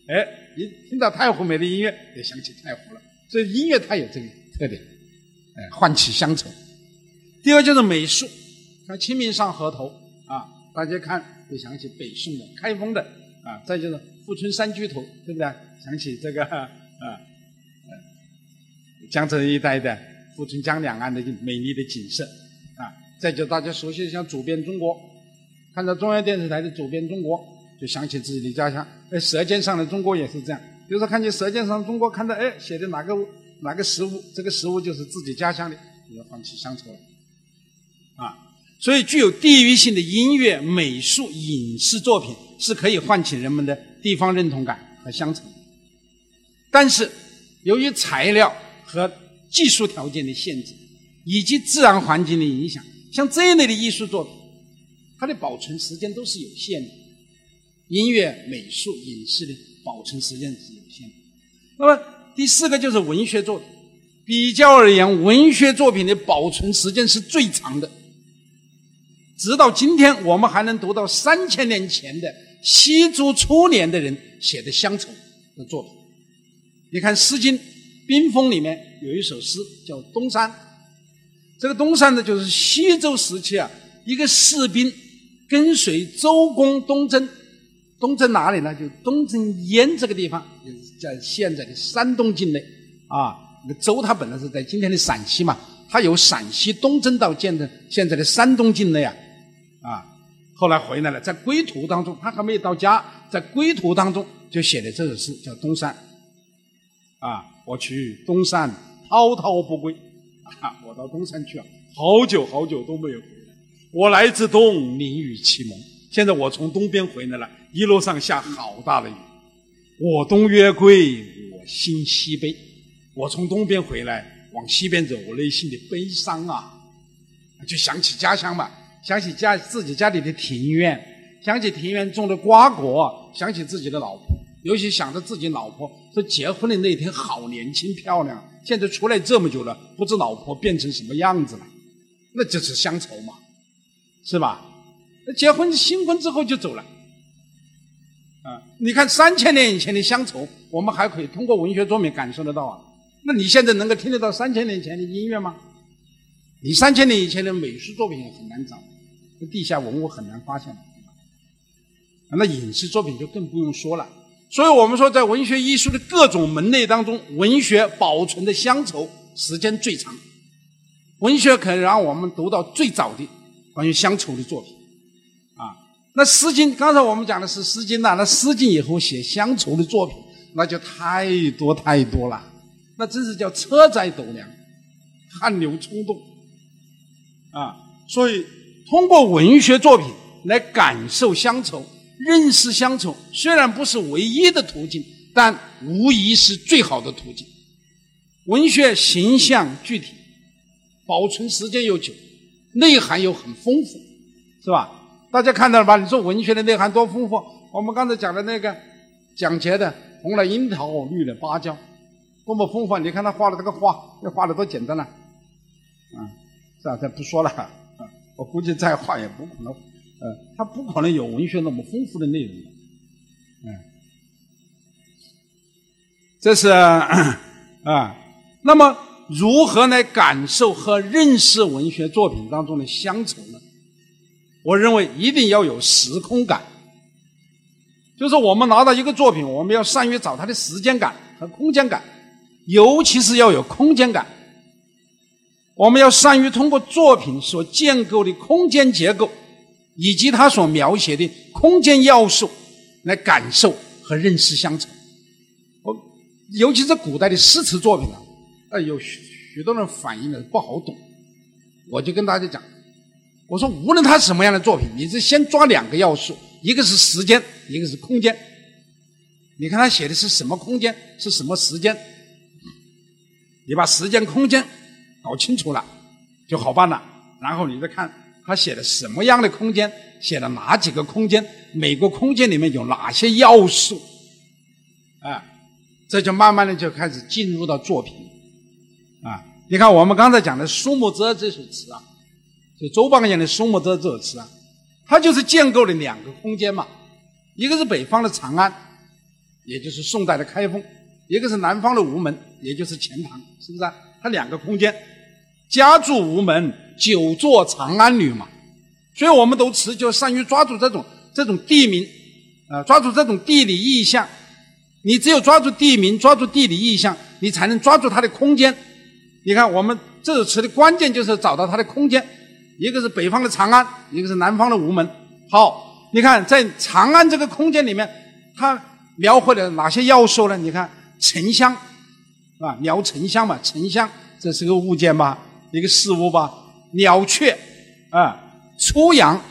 Speaker 1: 哎，一听到太湖美的音乐，也想起太湖了。所以音乐它有这个特点，哎，唤起乡愁。第二就是美术，像《清明上河图》啊，大家看会想起北宋的开封的啊，再就是《富春山居图》，对不对？想起这个啊，江浙一带的富春江两岸的美丽的景色啊，再就大家熟悉的像《走遍中国》，看到中央电视台的《走遍中国》，就想起自己的家乡。哎，《舌尖上的中国》也是这样，比如说看见《舌尖上的中国》，看到哎写的哪个哪个食物，这个食物就是自己家乡的，就唤起乡愁了。啊，所以具有地域性的音乐、美术、影视作品是可以唤起人们的地方认同感和乡愁。但是，由于材料和技术条件的限制，以及自然环境的影响，像这一类的艺术作品，它的保存时间都是有限的。音乐、美术、影视的保存时间是有限的。那么，第四个就是文学作品。比较而言，文学作品的保存时间是最长的。直到今天，我们还能读到三千年前的西周初年的人写的乡愁的作品。你看《诗经·冰封》里面有一首诗叫《东山》，这个东山呢，就是西周时期啊，一个士兵跟随周公东征，东征哪里呢？就东征燕这个地方，就是在现在的山东境内啊。那个周他本来是在今天的陕西嘛，他由陕西东征到建的现在的山东境内啊。啊，后来回来了，在归途当中，他还没有到家，在归途当中就写的这首诗，叫《东山》。啊，我去东山滔滔不归，啊，我到东山去了，好久好久都没有回来。我来自东，淋雨启蒙。现在我从东边回来了，一路上下好大的雨。我东约归，我心西悲。我从东边回来，往西边走，我内心的悲伤啊，就想起家乡嘛。想起家自己家里的庭院，想起庭院种的瓜果，想起自己的老婆，尤其想着自己老婆说结婚的那天好年轻漂亮，现在出来这么久了，不知老婆变成什么样子了，那就是乡愁嘛，是吧？那结婚新婚之后就走了，啊，你看三千年以前的乡愁，我们还可以通过文学作品感受得到啊，那你现在能够听得到三千年前的音乐吗？你三千年以前的美术作品也很难找。地下文物很难发现，那影视作品就更不用说了。所以我们说，在文学艺术的各种门类当中，文学保存的乡愁时间最长。文学可以让我们读到最早的关于乡愁的作品，啊，那《诗经》刚才我们讲的是《诗经》呐，那《诗经》以后写乡愁的作品，那就太多太多了，那真是叫车载斗量，汗流冲动，啊，所以。通过文学作品来感受乡愁、认识乡愁，虽然不是唯一的途径，但无疑是最好的途径。文学形象具体，保存时间又久，内涵又很丰富，是吧？大家看到了吧？你说文学的内涵多丰富？我们刚才讲的那个蒋捷的“红了樱桃，绿了芭蕉”，多么丰富！你看他画的这个画，这画的多简单呐！啊，是吧？这不说了。我估计再画也不可能，呃，他不可能有文学那么丰富的内容。嗯，这是啊。那么，如何来感受和认识文学作品当中的乡愁呢？我认为一定要有时空感，就是我们拿到一个作品，我们要善于找它的时间感和空间感，尤其是要有空间感。我们要善于通过作品所建构的空间结构，以及它所描写的空间要素，来感受和认识乡愁。我尤其是古代的诗词作品啊。哎，有许许多人反映的不好懂，我就跟大家讲，我说无论他什么样的作品，你是先抓两个要素，一个是时间，一个是空间。你看他写的是什么空间，是什么时间，你把时间空间搞清楚了就好办了。然后你再看他写的什么样的空间，写了哪几个空间，每个空间里面有哪些要素，啊，这就慢慢的就开始进入到作品。啊，你看我们刚才讲的《苏幕遮》这首词啊，就周邦彦的《苏幕遮》这首词啊，它就是建构了两个空间嘛，一个是北方的长安，也就是宋代的开封；一个是南方的吴门，也就是钱塘，是不是啊？它两个空间，家住吴门，久坐长安女嘛。所以我们读词就善于抓住这种这种地名，啊，抓住这种地理意象。你只有抓住地名，抓住地理意象，你才能抓住它的空间。你看，我们这首词的关键就是找到它的空间，一个是北方的长安，一个是南方的吴门。好，你看在长安这个空间里面，它描绘了哪些要素呢？你看沉香，啊，描沉香嘛，沉香这是个物件吧，一个事物吧。鸟雀，啊，初阳，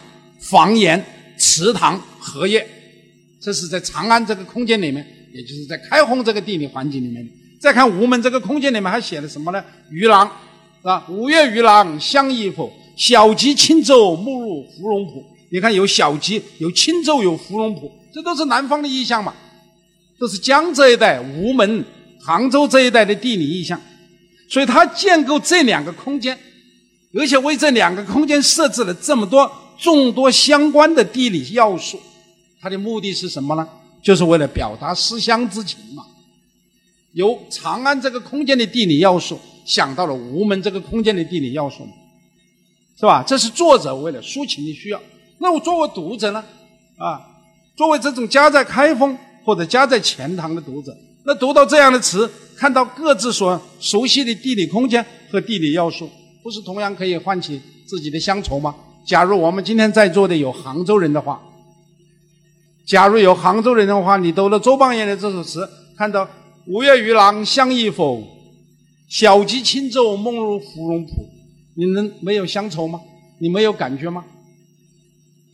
Speaker 1: 房檐，池塘，荷叶，这是在长安这个空间里面，也就是在开封这个地理环境里面。再看吴门这个空间里面还写了什么呢？渔郎，是吧？五月渔郎相忆否？小楫轻舟暮入芙蓉浦。你看有小楫，有轻舟，有芙蓉浦，这都是南方的意象嘛，都是江浙一带、吴门、杭州这一带的地理意象。所以他建构这两个空间，而且为这两个空间设置了这么多众多相关的地理要素，它的目的是什么呢？就是为了表达思乡之情嘛。由长安这个空间的地理要素想到了吴门这个空间的地理要素，是吧？这是作者为了抒情的需要。那我作为读者呢？啊，作为这种家在开封或者家在钱塘的读者，那读到这样的词，看到各自所熟悉的地理空间和地理要素，不是同样可以唤起自己的乡愁吗？假如我们今天在座的有杭州人的话，假如有杭州人的话，你读了周邦彦的这首词，看到。五月渔郎相忆否？小楫轻舟梦入芙蓉浦。你能没有乡愁吗？你没有感觉吗？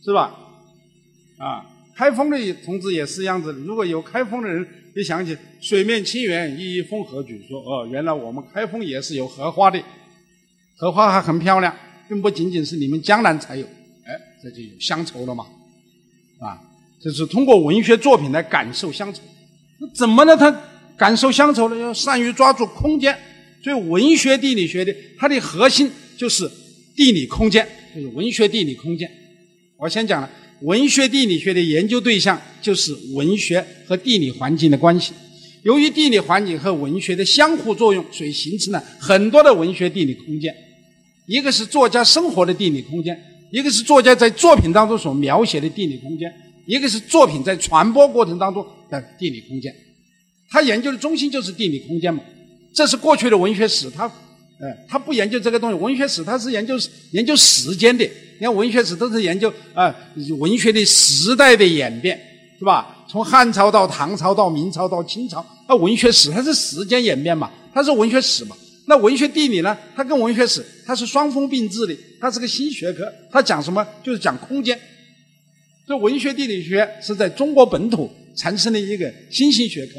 Speaker 1: 是吧？啊，开封的同志也是样子。如果有开封的人，一想起水面清源，一一风和举，说哦，原来我们开封也是有荷花的，荷花还很漂亮，并不仅仅是你们江南才有。哎，这就有乡愁了嘛，啊，这是通过文学作品来感受乡愁。那怎么呢？他？感受乡愁呢，要善于抓住空间，所以文学地理学的它的核心就是地理空间，就是文学地理空间。我先讲了，文学地理学的研究对象就是文学和地理环境的关系。由于地理环境和文学的相互作用，所以形成了很多的文学地理空间。一个是作家生活的地理空间，一个是作家在作品当中所描写的地理空间，一个是作品在传播过程当中的地理空间。他研究的中心就是地理空间嘛，这是过去的文学史，他，呃，他不研究这个东西。文学史他是研究研究时间的，你看文学史都是研究啊文学的时代的演变，是吧？从汉朝到唐朝到明朝到清朝，那文学史它是时间演变嘛，它是文学史嘛。那文学地理呢？它跟文学史它是双峰并峙的，它是个新学科，它讲什么？就是讲空间。这文学地理学是在中国本土产生的一个新兴学科。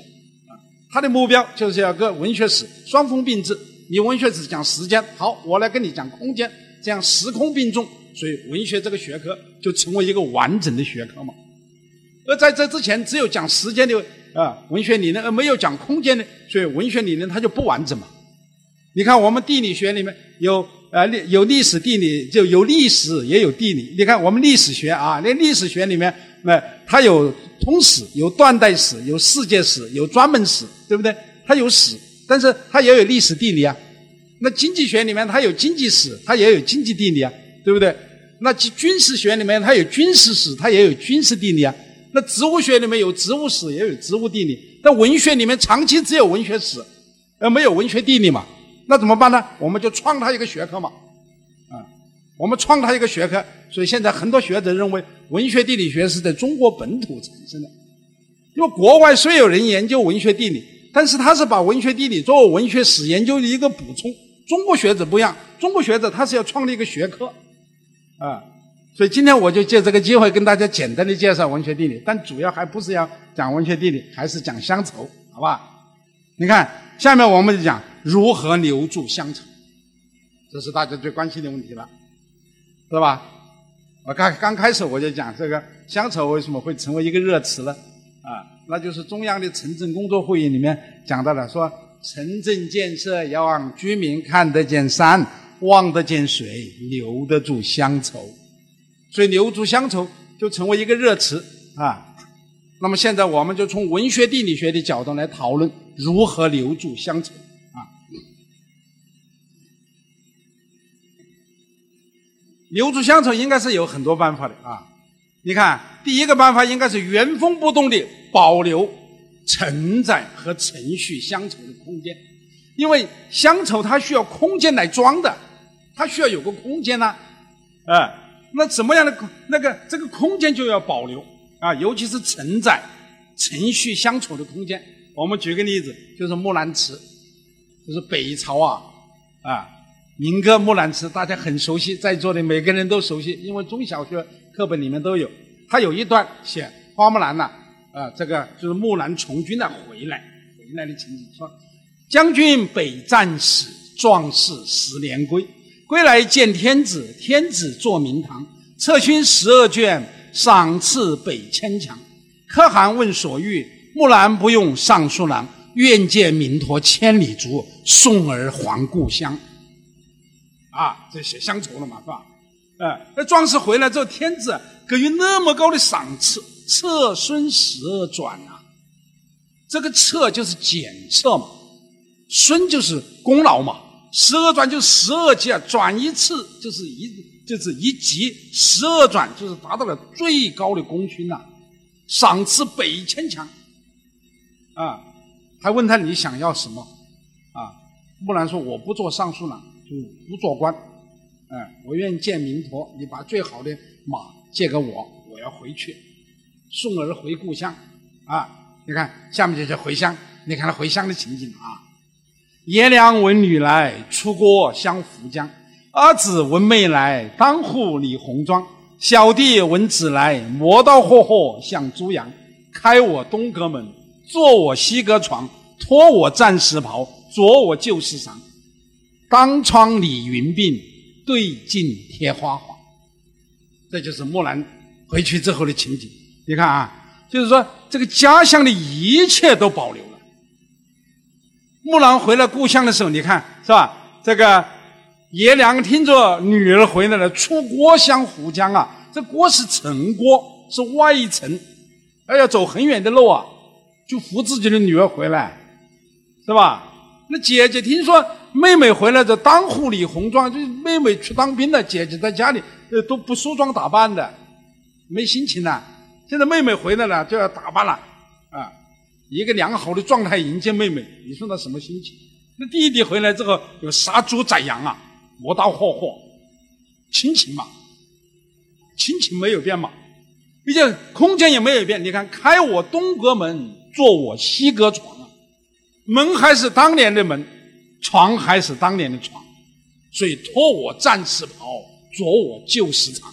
Speaker 1: 它的目标就是要跟文学史双峰并峙。你文学史讲时间，好，我来跟你讲空间，这样时空并重，所以文学这个学科就成为一个完整的学科嘛。而在这之前，只有讲时间的啊文学理论，而没有讲空间的，所以文学理论它就不完整嘛。你看，我们地理学里面有啊历有历史地理，就有历史也有地理。你看我们历史学啊，那历史学里面那它有通史，有断代史，有世界史，有专门史，对不对？它有史，但是它也有历史地理啊。那经济学里面它有经济史，它也有经济地理啊，对不对？那军事学里面它有军事史，它也有军事地理啊。那植物学里面有植物史，也有植物地理。但文学里面长期只有文学史，而没有文学地理嘛？那怎么办呢？我们就创它一个学科嘛，啊，我们创它一个学科。所以现在很多学者认为，文学地理学是在中国本土产生的。因为国外虽有人研究文学地理，但是他是把文学地理作为文学史研究的一个补充。中国学者不一样，中国学者他是要创立一个学科，啊。所以今天我就借这个机会跟大家简单的介绍文学地理，但主要还不是要讲文学地理，还是讲乡愁，好吧？你看，下面我们就讲如何留住乡愁，这是大家最关心的问题了，是吧？我刚刚开始我就讲这个乡愁为什么会成为一个热词呢？啊，那就是中央的城镇工作会议里面讲到了，说城镇建设要让居民看得见山，望得见水，留得住乡愁。所以留住乡愁就成为一个热词啊。那么现在我们就从文学地理学的角度来讨论如何留住乡愁啊。留住乡愁应该是有很多办法的啊。你看，第一个办法应该是原封不动的保留、承载和承续乡愁的空间，因为乡愁它需要空间来装的，它需要有个空间呐，啊。那怎么样的那个这个空间就要保留啊，尤其是承载、承续相处的空间。我们举个例子，就是木兰辞，就是北朝啊啊民歌《木兰辞》，大家很熟悉，在座的每个人都熟悉，因为中小学课本里面都有。他有一段写花木兰呐啊，这个就是木兰从军的回来回来的情景，说：“将军北战死，壮士十年归。”归来见天子，天子坐明堂，策勋十二卷，赏赐北千强。可汗问所欲，木兰不用尚书郎，愿借明陀千里足，送儿还故乡。啊，这写乡愁了嘛，是吧？哎，那壮士回来之后，天子给予那么高的赏赐，策孙十二转啊。这个策就是检测嘛，孙就是功劳嘛。十二转就十二级啊，转一次就是一就是一级，十二转就是达到了最高的功勋呐。赏赐北千强，啊，还问他你想要什么？啊，木兰说我不做尚书郎，就不做官，哎，我愿意见明陀，你把最好的马借给我，我要回去，送儿回故乡。啊，你看下面就叫回乡，你看他回乡的情景啊。爷娘闻女来，出郭相扶将；儿子闻妹来，当户理红妆。小弟闻姊来，磨刀霍霍向猪羊。开我东阁门，坐我西阁床，脱我战时袍，着我旧时裳。当窗理云鬓，对镜贴花黄。这就是木兰回去之后的情景。你看啊，就是说这个家乡的一切都保留。木兰回来故乡的时候，你看是吧？这个爷娘听着女儿回来了，出郭相扶将啊。这郭是城郭，是外城，哎要走很远的路啊，就扶自己的女儿回来，是吧？那姐姐听说妹妹回来，就当户理红妆，就妹妹去当兵了，姐姐在家里呃都不梳妆打扮的，没心情了。现在妹妹回来了，就要打扮了。一个良好的状态迎接妹妹，你说他什么心情？那弟弟回来之后有杀猪宰羊啊，磨刀霍霍，亲情嘛，亲情没有变嘛，毕竟空间也没有变。你看，开我东阁门，坐我西阁床啊，门还是当年的门，床还是当年的床，所以脱我战士袍，着我旧时裳，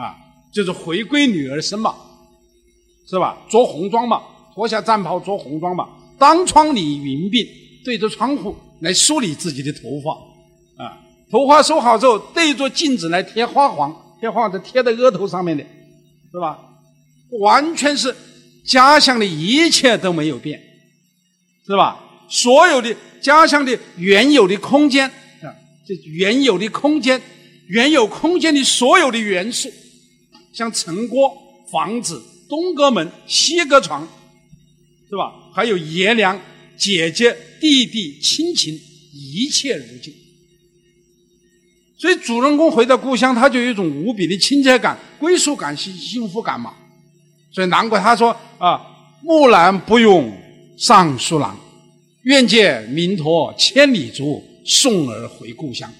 Speaker 1: 啊，就是回归女儿身嘛，是吧？着红装嘛。脱下战袍，着红装吧，当窗理云鬓，对着窗户来梳理自己的头发，啊，头发梳好之后，对着镜子来贴花黄，贴花黄是贴在额头上面的，是吧？完全是家乡的一切都没有变，是吧？所有的家乡的原有的空间啊，这原有的空间，原有空间的所有的元素，像城郭、房子、东阁门、西阁床，是吧？还有爷娘、姐姐、弟弟、亲情，一切如旧。所以主人公回到故乡，他就有一种无比的亲切感、归属感、幸幸福感嘛。所以难怪他说啊：“木兰不用尚书郎，愿借明陀千里足，送儿回故乡。”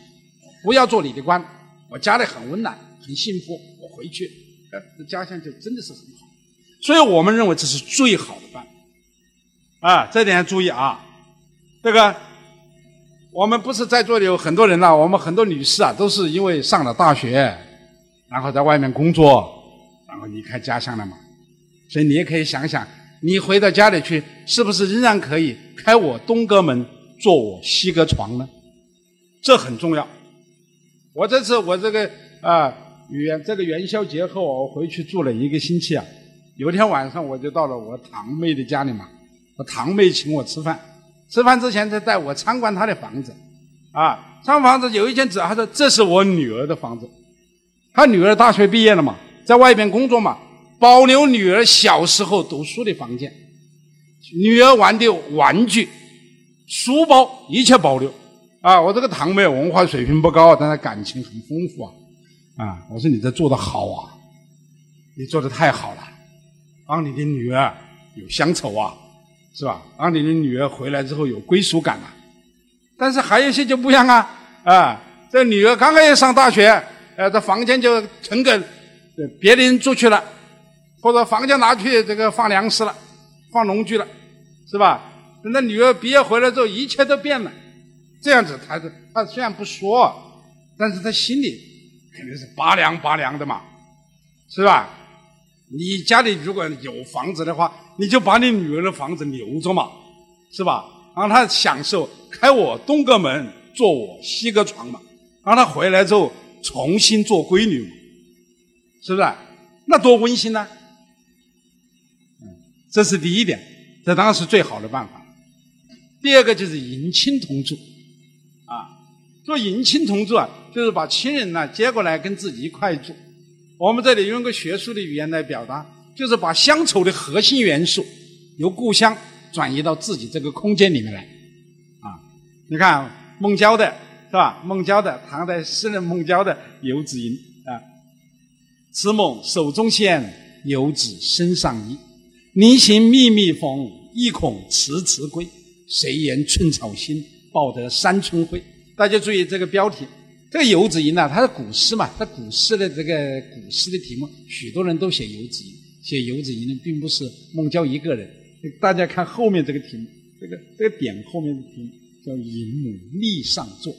Speaker 1: 不要做你的官，我家里很温暖，很幸福。我回去，呃，这家乡就真的是很好。所以我们认为这是最好的办法。啊，这点要注意啊。这个，我们不是在座的有很多人呐，我们很多女士啊，都是因为上了大学，然后在外面工作，然后离开家乡了嘛。所以你也可以想想，你回到家里去，是不是仍然可以开我东阁门，坐我西阁床呢？这很重要。我这次我这个啊元这个元宵节后，我回去住了一个星期啊。有一天晚上，我就到了我堂妹的家里嘛。我堂妹请我吃饭，吃饭之前再带我参观她的房子。啊，参观房子有一间纸，她说这是我女儿的房子。她女儿大学毕业了嘛，在外边工作嘛，保留女儿小时候读书的房间，女儿玩的玩具、书包一切保留。啊，我这个堂妹文化水平不高，但是感情很丰富啊！啊，我说你这做的好啊，你做的太好了，让你的女儿有乡愁啊，是吧？让你的女儿回来之后有归属感啊。但是还有一些就不一样啊！啊，这女儿刚刚要上大学，呃，这房间就腾给别人住去了，或者房间拿去这个放粮食了，放农具了，是吧？等到女儿毕业回来之后，一切都变了。这样子，他是他虽然不说，但是他心里肯定是拔凉拔凉的嘛，是吧？你家里如果有房子的话，你就把你女儿的房子留着嘛，是吧？让她享受开我东阁门，坐我西阁床嘛，让她回来之后重新做闺女嘛，是不是？那多温馨呢？这是第一点，这当然是最好的办法。第二个就是迎亲同住。啊做迎亲同住啊，就是把亲人呢接过来跟自己一块住。我们这里用个学术的语言来表达，就是把乡愁的核心元素由故乡转移到自己这个空间里面来。啊，你看孟郊的是吧？孟郊的唐代诗人孟郊的《游子吟》啊：“慈母手中线，游子身上衣。临行密密缝，意恐迟迟归。谁言寸草心，报得三春晖。”大家注意这个标题，这个《游子吟》呢，它是古诗嘛，它古诗的这个古诗的题目，许多人都写《游子吟》，写《游子吟》的并不是孟郊一个人。大家看后面这个题目，这个这个点后面的题目叫“吟母立上作”，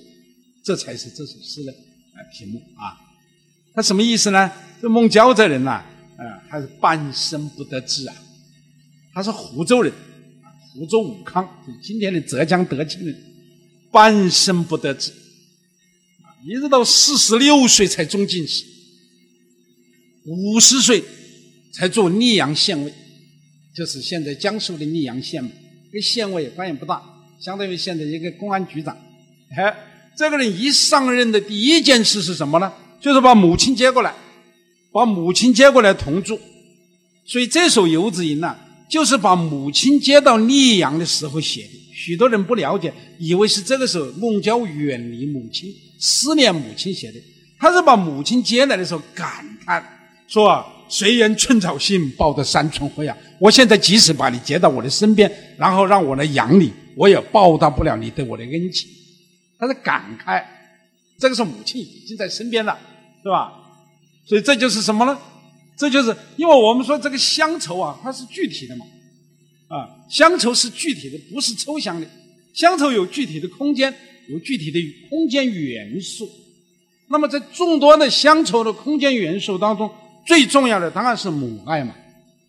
Speaker 1: 这才是这首诗的啊题目啊。他什么意思呢？这孟郊这人呐，啊，他是半生不得志啊，他是湖州人，湖州武康，就今天的浙江德清人。半生不得志，一直到四十六岁才中进士，五十岁才做溧阳县尉，就是现在江苏的溧阳县嘛。跟县尉关系不大，相当于现在一个公安局长。哎，这个人一上任的第一件事是什么呢？就是把母亲接过来，把母亲接过来同住。所以这首《游子吟》呢，就是把母亲接到溧阳的时候写的。许多人不了解，以为是这个时候孟郊远离母亲、思念母亲写的。他是把母亲接来的时候感叹说啊：“谁言寸草心，报得三春晖啊！我现在即使把你接到我的身边，然后让我来养你，我也报答不了你对我的恩情。”他是感慨，这个是母亲已经在身边了，是吧？所以这就是什么呢？这就是因为我们说这个乡愁啊，它是具体的嘛。啊，乡愁是具体的，不是抽象的。乡愁有具体的空间，有具体的空间元素。那么，在众多的乡愁的空间元素当中，最重要的当然是母爱嘛，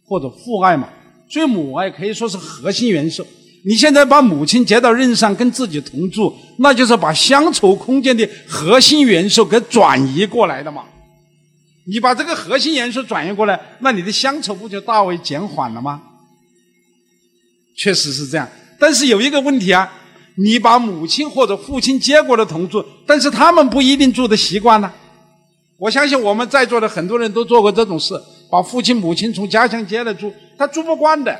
Speaker 1: 或者父爱嘛。所以，母爱可以说是核心元素。你现在把母亲接到任上跟自己同住，那就是把乡愁空间的核心元素给转移过来的嘛。你把这个核心元素转移过来，那你的乡愁不就大为减缓了吗？确实是这样，但是有一个问题啊，你把母亲或者父亲接过来同住，但是他们不一定住的习惯呢。我相信我们在座的很多人都做过这种事，把父亲母亲从家乡接来住，他住不惯的。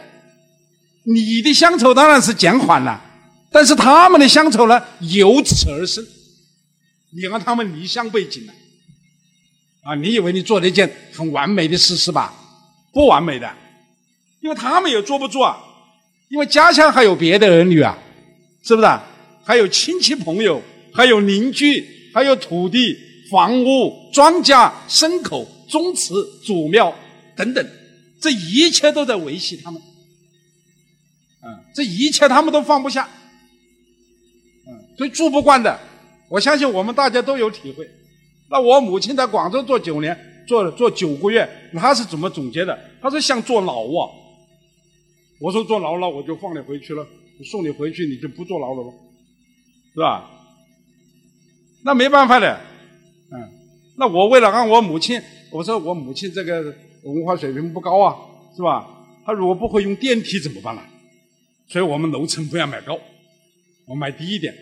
Speaker 1: 你的乡愁当然是减缓了，但是他们的乡愁呢，由此而生。你让他们离乡背井了，啊，你以为你做了一件很完美的事是吧？不完美的，因为他们也坐不住啊，因为家乡还有别的儿女啊，是不是？还有亲戚朋友，还有邻居，还有土地、房屋、庄稼、牲口、宗祠、祖庙等等，这一切都在维系他们。嗯，这一切他们都放不下。嗯，所以住不惯的，我相信我们大家都有体会。那我母亲在广州做九年，做做九个月，她是怎么总结的？她说像坐牢啊。我说坐牢了，我就放你回去了，送你回去，你就不坐牢了吗？是吧？那没办法的，那我为了让我母亲，我说我母亲这个文化水平不高啊，是吧？她如果不会用电梯怎么办呢？所以我们楼层不要买高，我买低一点，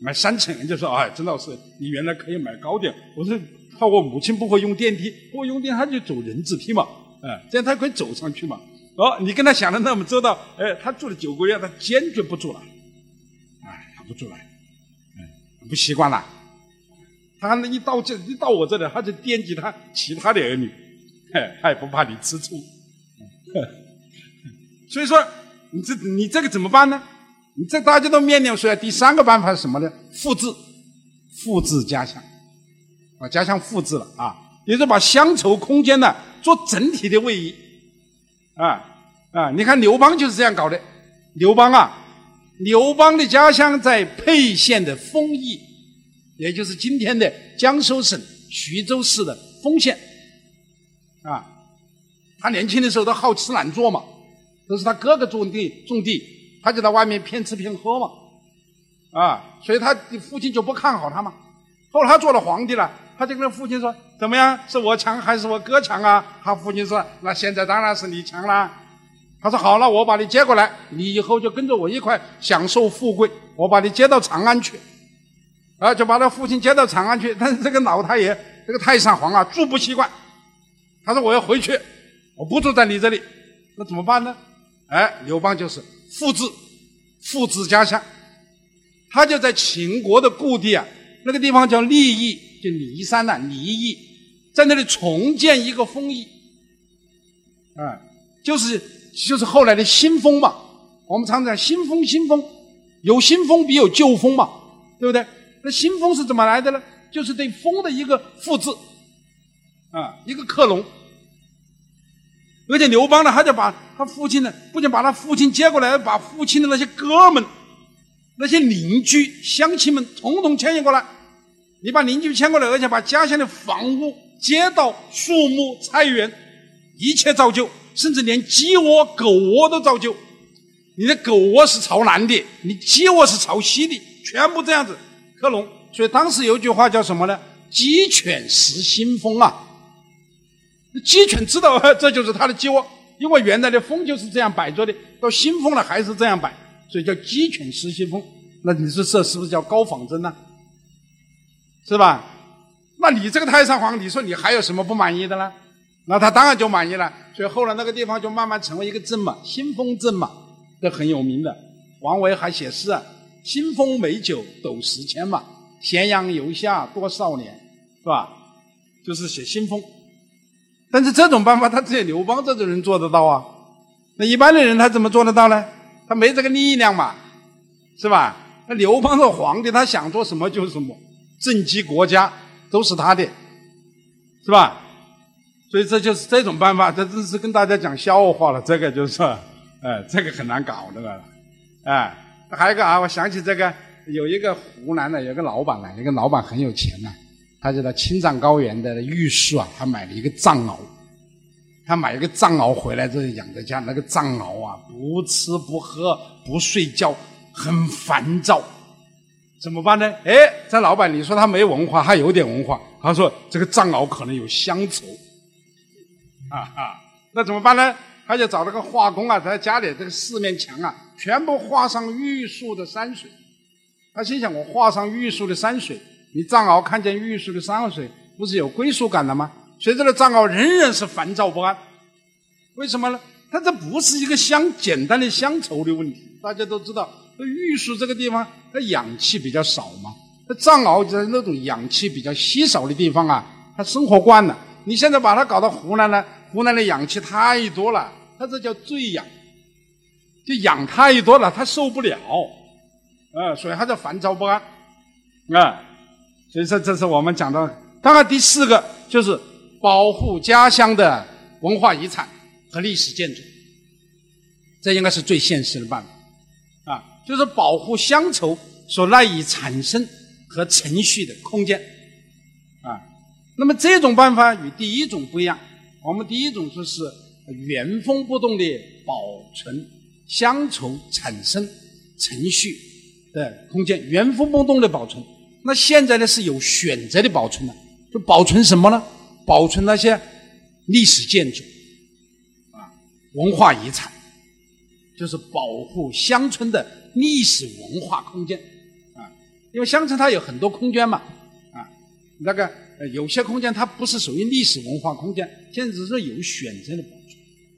Speaker 1: 买三层。人家说：“哎，曾老师，你原来可以买高点。”我说：“怕我母亲不会用电梯，不会用电梯，他就走人字梯嘛，哎，这样他可以走上去嘛。”哦，你跟他想的那么周到，哎，他住了九个月，他坚决不住了，哎，他不住了。嗯不习惯了，他一到这一到我这里，他就惦记他其他的儿女，他也不怕你吃醋，所以说你这你这个怎么办呢？你这大家都面临出来第三个办法是什么呢？复制，复制家乡，把家乡复制了啊，也是把乡愁空间呢做整体的位移，啊啊，你看刘邦就是这样搞的，刘邦啊。刘邦的家乡在沛县的丰邑，也就是今天的江苏省徐州市的丰县。啊，他年轻的时候都好吃懒做嘛，都是他哥哥种地种地，他就在外面骗吃骗喝嘛。啊，所以他父亲就不看好他嘛。后来他做了皇帝了，他就跟他父亲说：“怎么样，是我强还是我哥强啊？”他父亲说：“那现在当然是你强啦。”他说：“好了，我把你接过来，你以后就跟着我一块享受富贵。我把你接到长安去，啊，就把他父亲接到长安去。但是这个老太爷，这个太上皇啊，住不习惯。他说：我要回去，我不住在你这里，那怎么办呢？哎，刘邦就是复制，复制家乡。他就在秦国的故地啊，那个地方叫利邑，就骊山呐，骊邑，在那里重建一个封邑，啊，就是。”就是后来的新封嘛，我们常讲新封新封，有新封必有旧封嘛，对不对？那新风是怎么来的呢？就是对风的一个复制，啊，一个克隆。而且刘邦呢，他就把他父亲呢，不仅把他父亲接过来，把父亲的那些哥们、那些邻居、乡亲们统统迁移过来。你把邻居迁过来，而且把家乡的房屋、街道、树木、菜园一切造就。甚至连鸡窝、狗窝都造就，你的狗窝是朝南的，你鸡窝是朝西的，全部这样子克隆。所以当时有句话叫什么呢？“鸡犬食新风”啊，鸡犬知道 这就是它的鸡窝，因为原来的风就是这样摆着的，到新风了还是这样摆，所以叫鸡犬食新风。那你说这是不是叫高仿真呢？是吧？那你这个太上皇，你说你还有什么不满意的呢？那他当然就满意了，所以后来那个地方就慢慢成为一个镇嘛，新丰镇嘛，这很有名的。王维还写诗啊，“新丰美酒斗十千”嘛，“咸阳游侠多少年”，是吧？就是写新丰。但是这种办法，他只有刘邦这种人做得到啊。那一般的人他怎么做得到呢？他没这个力量嘛，是吧？那刘邦是皇帝，他想做什么就是什么，政绩国家都是他的，是吧？所以这就是这种办法，这真是跟大家讲笑话了。这个就是，哎，这个很难搞的了，哎，还有一个啊，我想起这个，有一个湖南的有个老板呢，那个老板很有钱呢，他就在青藏高原的玉树啊，他买了一个藏獒，他买一个藏獒回来之后养在家，那个藏獒啊，不吃不喝不睡觉，很烦躁，怎么办呢？哎，这老板你说他没文化，他有点文化，他说这个藏獒可能有乡愁。啊哈，那怎么办呢？他就找了个画工啊，在家里这个四面墙啊，全部画上玉树的山水。他心想：我画上玉树的山水，你藏獒看见玉树的山水，不是有归属感了吗？所以这藏獒仍然是烦躁不安。为什么呢？它这不是一个乡简单的乡愁的问题。大家都知道，这玉树这个地方，它氧气比较少嘛。它藏獒在那种氧气比较稀少的地方啊，它生活惯了。你现在把它搞到湖南呢，湖南的氧气太多了，它这叫醉氧，就养太多了，他受不了，啊，所以他就烦躁不安，啊，所以说这是我们讲的。当然，第四个就是保护家乡的文化遗产。和历史建筑，这应该是最现实的办法，啊，就是保护乡愁所赖以产生和存续的空间，啊，那么这种办法与第一种不一样，我们第一种就是原封不动的保存乡愁产生程序的空间，原封不动的保存。那现在呢是有选择的保存了，就保存什么呢？保存那些历史建筑。啊文化遗产就是保护乡村的历史文化空间啊，因为乡村它有很多空间嘛啊，那个有些空间它不是属于历史文化空间，现在只是有选择的保存。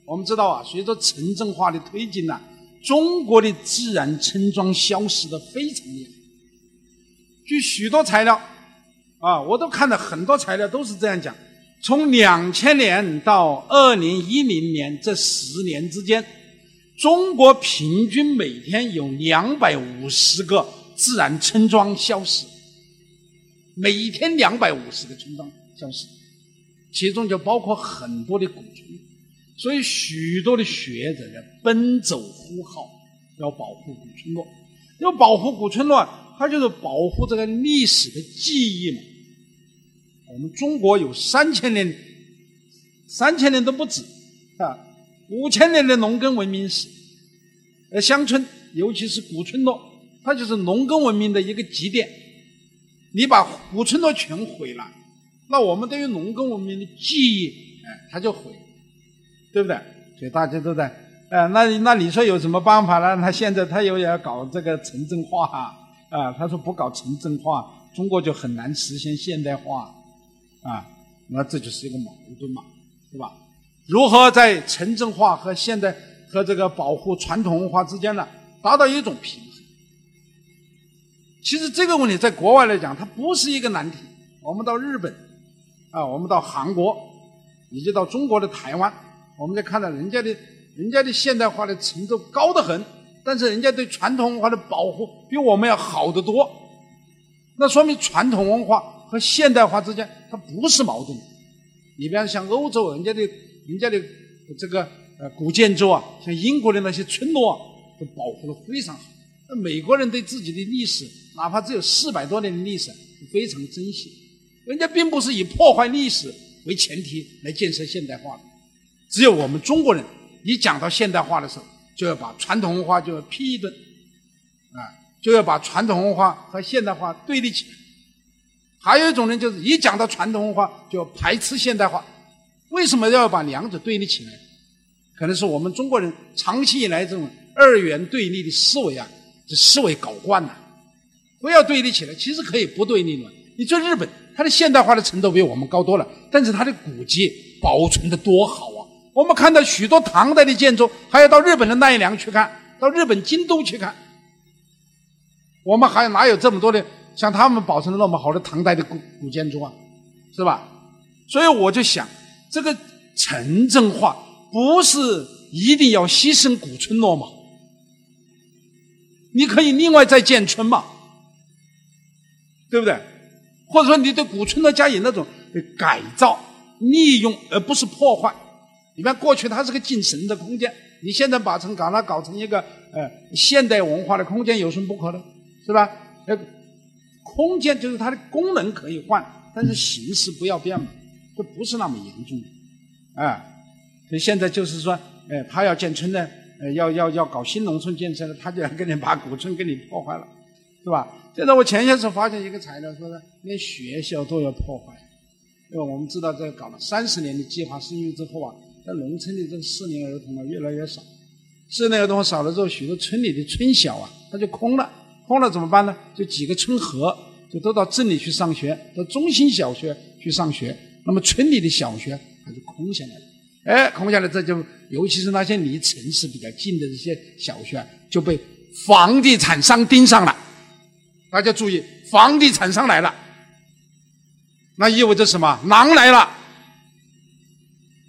Speaker 1: 我们知道啊，随着城镇化的推进呢，中国的自然村庄消失的非常厉害。据许多材料啊，我都看到很多材料都是这样讲。从两千年到二零一零年这十年之间，中国平均每天有两百五十个自然村庄消失，每天两百五十个村庄消失，其中就包括很多的古村，所以许多的学者呢奔走呼号，要保护古村落，要保护古村落，它就是保护这个历史的记忆嘛。我们中国有三千年，三千年都不止啊，五千年的农耕文明史。呃，乡村尤其是古村落，它就是农耕文明的一个极点。你把古村落全毁了，那我们对于农耕文明的记忆，哎，它就毁了，对不对？所以大家都在，呃，那那你说有什么办法呢？他现在他又要搞这个城镇化啊，他说不搞城镇化，中国就很难实现现代化。啊，那这就是一个矛盾嘛，对吧？如何在城镇化和现代和这个保护传统文化之间呢，达到一种平衡？其实这个问题在国外来讲，它不是一个难题。我们到日本，啊，我们到韩国，以及到中国的台湾，我们就看到人家的，人家的现代化的程度高得很，但是人家对传统文化的保护比我们要好得多。那说明传统文化。和现代化之间，它不是矛盾。你比方像欧洲，人家的、人家的这个呃古建筑啊，像英国的那些村落啊，都保护的非常好。那美国人对自己的历史，哪怕只有四百多年的历史，非常珍惜。人家并不是以破坏历史为前提来建设现代化的。只有我们中国人，一讲到现代化的时候，就要把传统文化就要批一顿，啊，就要把传统文化和现代化对立起来。还有一种人，就是一讲到传统文化就要排斥现代化。为什么要把两者对立起来？可能是我们中国人长期以来这种二元对立的思维啊，这思维搞惯了。不要对立起来，其实可以不对立的。你说日本，它的现代化的程度比我们高多了，但是它的古迹保存的多好！我们看到许多唐代的建筑，还要到日本的奈良去看，到日本京都去看。我们还哪有这么多的？像他们保存的那么好的唐代的古古建筑啊，是吧？所以我就想，这个城镇化不是一定要牺牲古村落吗？你可以另外再建村嘛，对不对？或者说你对古村落加以那种改造、利用，而不是破坏。你看过去它是个进神的空间，你现在把成把它搞成一个呃现代文化的空间，有什么不可能？是吧？呃。空间就是它的功能可以换，但是形式不要变嘛，这不是那么严重的，啊，所以现在就是说，哎，他要建村呢，呃，要要要搞新农村建设他就要给你把古村给你破坏了，是吧？现在我前些时候发现一个材料，说是连学校都要破坏，因为我们知道这搞了三十年的计划生育之后啊，在农村的这个适龄儿童啊越来越少，适龄儿童少了之后，许多村里的村小啊，它就空了。空了怎么办呢？就几个村合，就都到镇里去上学，到中心小学去上学。那么村里的小学它就空下来了。哎，空下来这就，尤其是那些离城市比较近的这些小学，就被房地产商盯上了。大家注意，房地产商来了，那意味着什么？狼来了。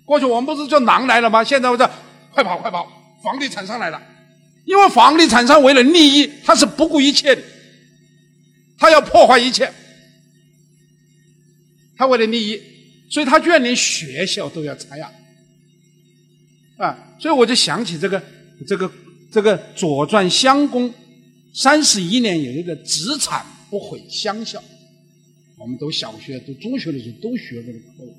Speaker 1: 过去我们不是叫狼来了吗？现在我叫快跑快跑，房地产商来了。因为房地产商为了利益，他是不顾一切的，他要破坏一切，他为了利益，所以他居然连学校都要拆呀。啊，所以我就想起这个，这个，这个《左传》襄公三十一年有一个“子产不毁乡校”，我们读小学、读中学的时候都学过这个课，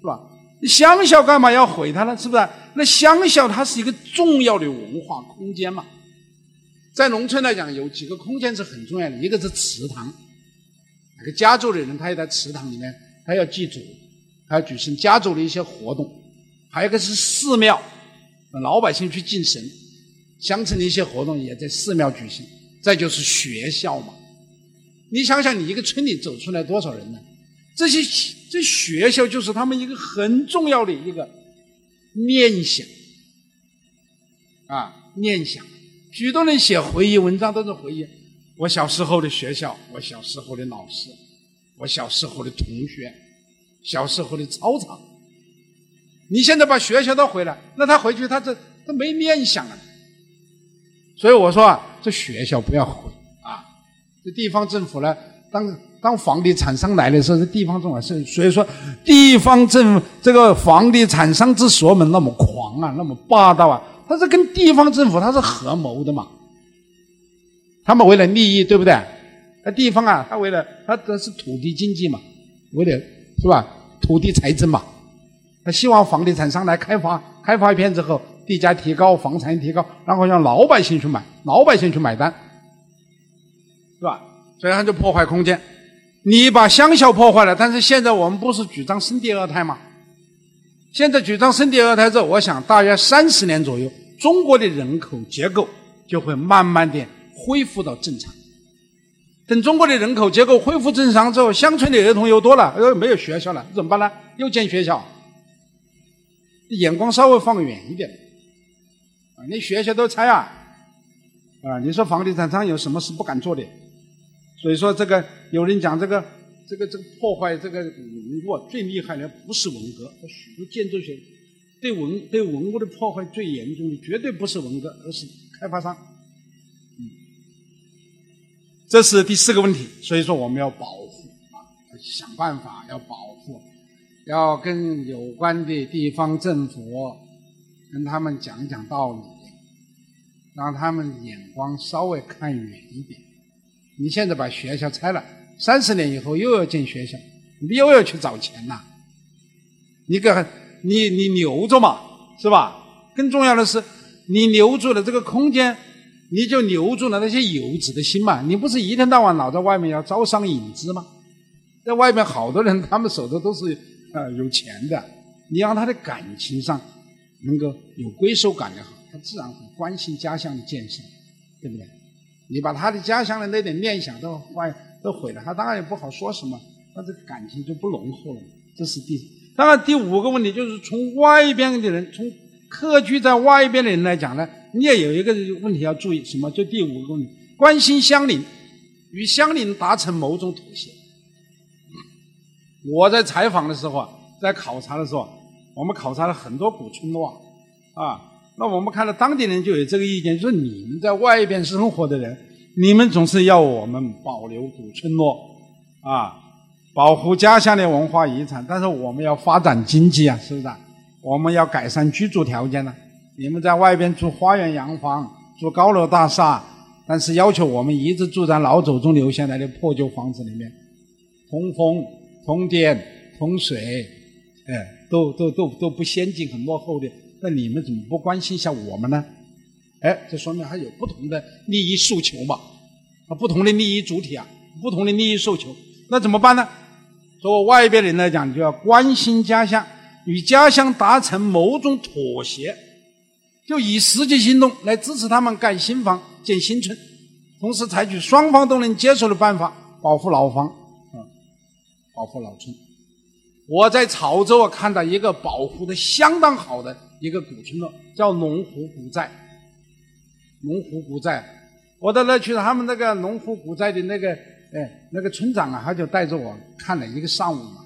Speaker 1: 是吧？乡校干嘛要毁它呢？是不是？那乡校它是一个重要的文化空间嘛。在农村来讲，有几个空间是很重要的，一个是祠堂，那个家族的人他要在祠堂里面，他要祭祖，他要举行家族的一些活动。还有一个是寺庙，老百姓去敬神，乡村的一些活动也在寺庙举行。再就是学校嘛，你想想，你一个村里走出来多少人呢？这些这学校就是他们一个很重要的一个念想啊，念想。许多人写回忆文章都是回忆我小时候的学校，我小时候的老师，我小时候的同学，小时候的操场。你现在把学校都毁了，那他回去他这他没念想了。所以我说啊，这学校不要毁啊。这地方政府呢，当当房地产商来的时候，这地方政府是所以说，地方政府这个房地产商之所以那么狂啊，那么霸道啊，他是跟地方政府他是合谋的嘛。他们为了利益，对不对？那地方啊，他为了他这是土地经济嘛，为了是吧？土地财政嘛。他希望房地产商来开发，开发一片之后，地价提高，房产提高，然后让老百姓去买，老百姓去买单，是吧？所以他就破坏空间。你把乡校破坏了，但是现在我们不是主张生第二胎吗？现在主张生第二胎之后，我想大约三十年左右，中国的人口结构就会慢慢的恢复到正常。等中国的人口结构恢复正常之后，乡村的儿童又多了，又没有学校了，怎么办呢？又建学校。眼光稍微放远一点，啊，你学校都拆啊，啊，你说房地产商有什么事不敢做的？所以说这个有人讲这个这个这个破坏这个文物最厉害的不是文革，许多建筑学对文对文物的破坏最严重的绝对不是文革，而是开发商。嗯，这是第四个问题，所以说我们要保护啊，想办法要保护。要跟有关的地方政府跟他们讲讲道理，让他们眼光稍微看远一点。你现在把学校拆了，三十年以后又要建学校，你又要去找钱呐？你个你你留着嘛，是吧？更重要的是，你留住了这个空间，你就留住了那些游子的心嘛。你不是一天到晚老在外面要招商引资吗？在外面好多人，他们手头都是。啊，有钱的，你让他的感情上能够有归属感也好，他自然会关心家乡的建设，对不对？你把他的家乡的那点念想都坏都毁了，他当然也不好说什么，那这个感情就不浓厚了。这是第，当然第五个问题就是从外边的人，从客居在外边的人来讲呢，你也有一个问题要注意，什么？就第五个问题，关心乡邻，与乡邻达成某种妥协。我在采访的时候啊，在考察的时候，我们考察了很多古村落啊。那我们看到当地人就有这个意见，就是你们在外边生活的人，你们总是要我们保留古村落啊，保护家乡的文化遗产，但是我们要发展经济啊，是不是？我们要改善居住条件呢。你们在外边住花园洋房，住高楼大厦，但是要求我们一直住在老祖宗留下来的破旧房子里面，通风。通电、通水，哎，都都都都不先进，很落后的。那你们怎么不关心一下我们呢？哎，这说明还有不同的利益诉求嘛，啊，不同的利益主体啊，不同的利益诉求，那怎么办呢？作为外边人来讲，就要关心家乡，与家乡达成某种妥协，就以实际行动来支持他们盖新房、建新村，同时采取双方都能接受的办法保护老房。啊保护老村，我在潮州啊看到一个保护的相当好的一个古村落，叫龙湖古寨。龙湖古寨，我到那去，他们那个龙湖古寨的那个，哎，那个村长啊，他就带着我看了一个上午嘛。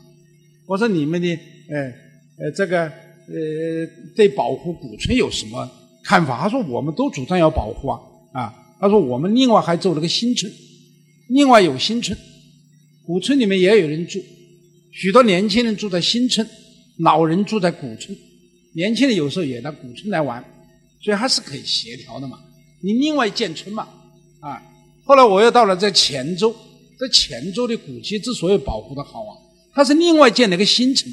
Speaker 1: 我说你们的，呃，呃，这个，呃，对保护古村有什么看法？他说我们都主张要保护啊，啊，他说我们另外还做了个新村，另外有新村，古村里面也有人住，许多年轻人住在新村，老人住在古村，年轻人有时候也到古村来玩，所以还是可以协调的嘛。你另外建村嘛，啊，后来我又到了在黔州，在黔州的古迹之所以保护的好啊，它是另外建了一个新城，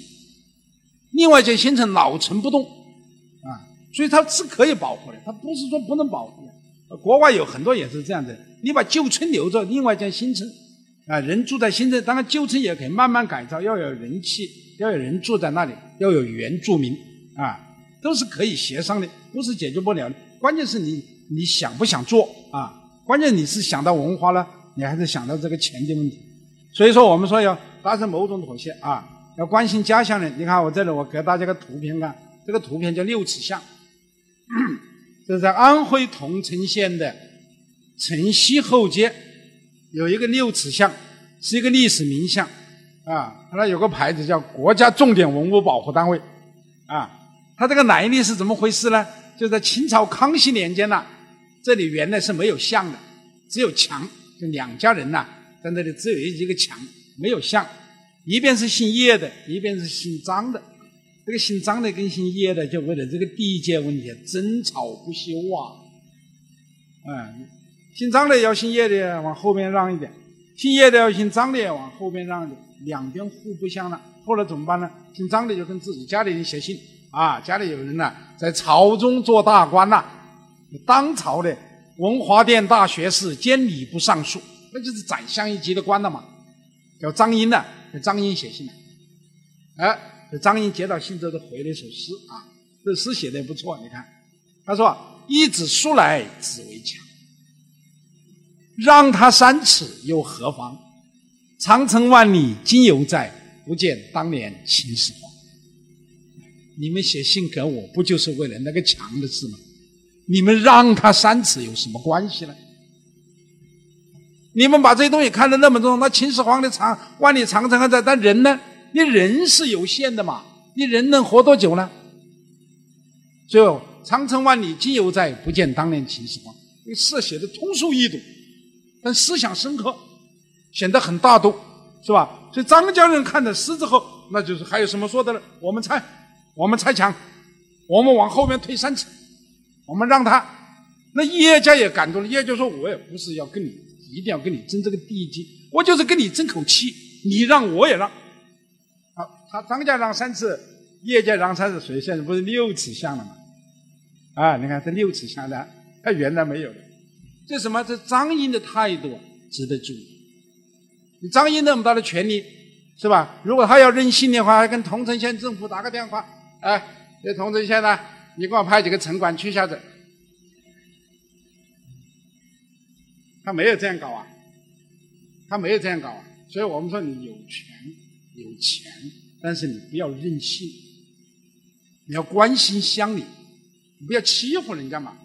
Speaker 1: 另外建新城老城不动，啊，所以它是可以保护的，它不是说不能保护的。国外有很多也是这样的，你把旧村留着，另外建新城，啊，人住在新城，当然旧村也可以慢慢改造，要有人气，要有人住在那里，要有原住民，啊，都是可以协商的，不是解决不了的，关键是你。你想不想做啊？关键你是想到文化了，你还是想到这个钱的问题。所以说，我们说要达成某种妥协啊，要关心家乡人。你看我这里，我给大家个图片看，这个图片叫六尺巷，这是在安徽桐城县的城西后街，有一个六尺巷，是一个历史名巷啊。它那有个牌子叫国家重点文物保护单位啊。它这个来历是怎么回事呢？就在清朝康熙年间呢。这里原来是没有像的，只有墙，就两家人呐，在那里只有一个墙，没有像。一边是姓叶的，一边是姓张的。这个姓张的跟姓叶的就为了这个地界问题争吵不休啊。嗯，姓张的要姓叶的往后边让一点，姓叶的要姓张的往后边让一点，两边互不相让。后来怎么办呢？姓张的就跟自己家里人写信啊，家里有人呐，在朝中做大官呐。当朝的文华殿大学士兼礼部尚书，那就是宰相一级的官了嘛。叫张英呢，给张英写信了。哎，这张英接到信之后，就回了一首诗啊，这诗写的也不错。你看，他说：“一子书来只为墙，让他三尺又何妨？长城万里今犹在，不见当年秦始皇。”你们写信给我，不就是为了那个墙的事吗？你们让他三尺有什么关系呢？你们把这些东西看得那么重，那秦始皇的长万里长城还在，但人呢？你人是有限的嘛？你人能活多久呢？最后，长城万里今犹在，不见当年秦始皇。这诗写的通俗易懂，但思想深刻，显得很大度，是吧？所以张家人看了诗之后，那就是还有什么说的呢？我们猜，我们拆墙，我们往后面退三尺。我们让他，那叶家也感动了。叶家说：“我也不是要跟你，一定要跟你争这个地基，我就是跟你争口气。你让我也让。”好，他张家让三次，叶家让三次，所以现在不是六尺巷了吗？啊，你看这六尺巷的，他原来没有的。这什么？这张英的态度值得注意。你张英那么大的权力，是吧？如果他要任性的话，还跟桐城县政府打个电话，哎，这桐城县呢？你给我派几个城管去一下子，他没有这样搞啊，他没有这样搞啊，所以我们说你有权有钱，但是你不要任性，你要关心乡里，你不要欺负人家嘛，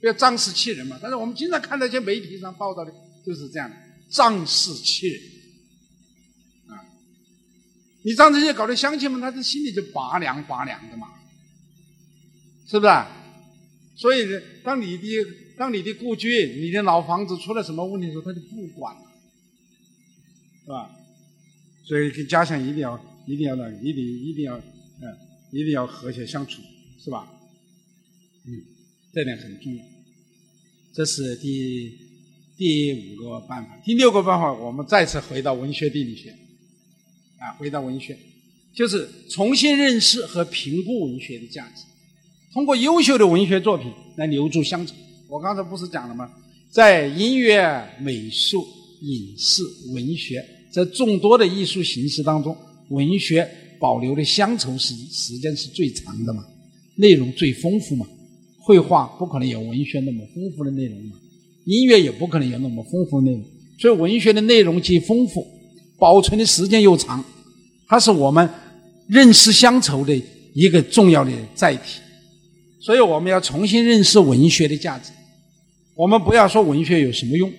Speaker 1: 不要仗势欺人嘛。但是我们经常看到一些媒体上报道的就是这样的，仗势欺人，你让这些搞得乡亲们，他的心里就拔凉拔凉的嘛。是不是？所以，当你的当你的故居、你的老房子出了什么问题的时候，他就不管了，是吧？所以跟家乡一定要、一定要那、一定、一定要，嗯，一定要和谐相处，是吧？嗯，这点很重要。这是第第五个办法。第六个办法，我们再次回到文学地理学，啊，回到文学，就是重新认识和评估文学的价值。通过优秀的文学作品来留住乡愁。我刚才不是讲了吗？在音乐、美术、影视、文学这众多的艺术形式当中，文学保留的乡愁时时间是最长的嘛，内容最丰富嘛。绘画不可能有文学那么丰富的内容嘛，音乐也不可能有那么丰富的内容。所以文学的内容既丰富，保存的时间又长，它是我们认识乡愁的一个重要的载体。所以我们要重新认识文学的价值。我们不要说文学有什么用。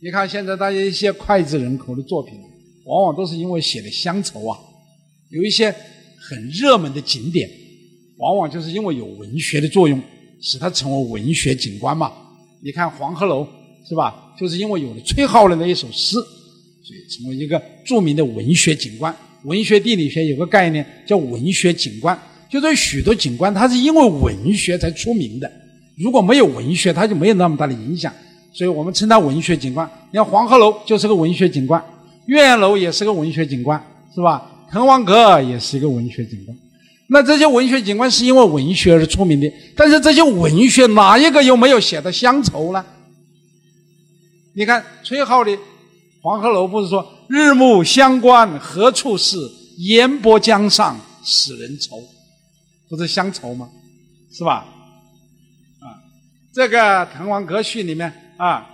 Speaker 1: 你看现在大家一些脍炙人口的作品，往往都是因为写的乡愁啊。有一些很热门的景点，往往就是因为有文学的作用，使它成为文学景观嘛。你看黄鹤楼是吧？就是因为有了崔颢的那一首诗，所以成为一个著名的文学景观。文学地理学有个概念叫文学景观，就是许多景观它是因为文学才出名的。如果没有文学，它就没有那么大的影响。所以我们称它文学景观。你看黄鹤楼就是个文学景观，岳阳楼也是个文学景观，是吧？滕王阁也是一个文学景观。那这些文学景观是因为文学而出名的，但是这些文学哪一个又没有写的乡愁呢？你看崔颢的《黄鹤楼》不是说“日暮乡关何处是，烟波江上使人愁”，不是乡愁吗？是吧？啊，这个《滕王阁序》里面啊，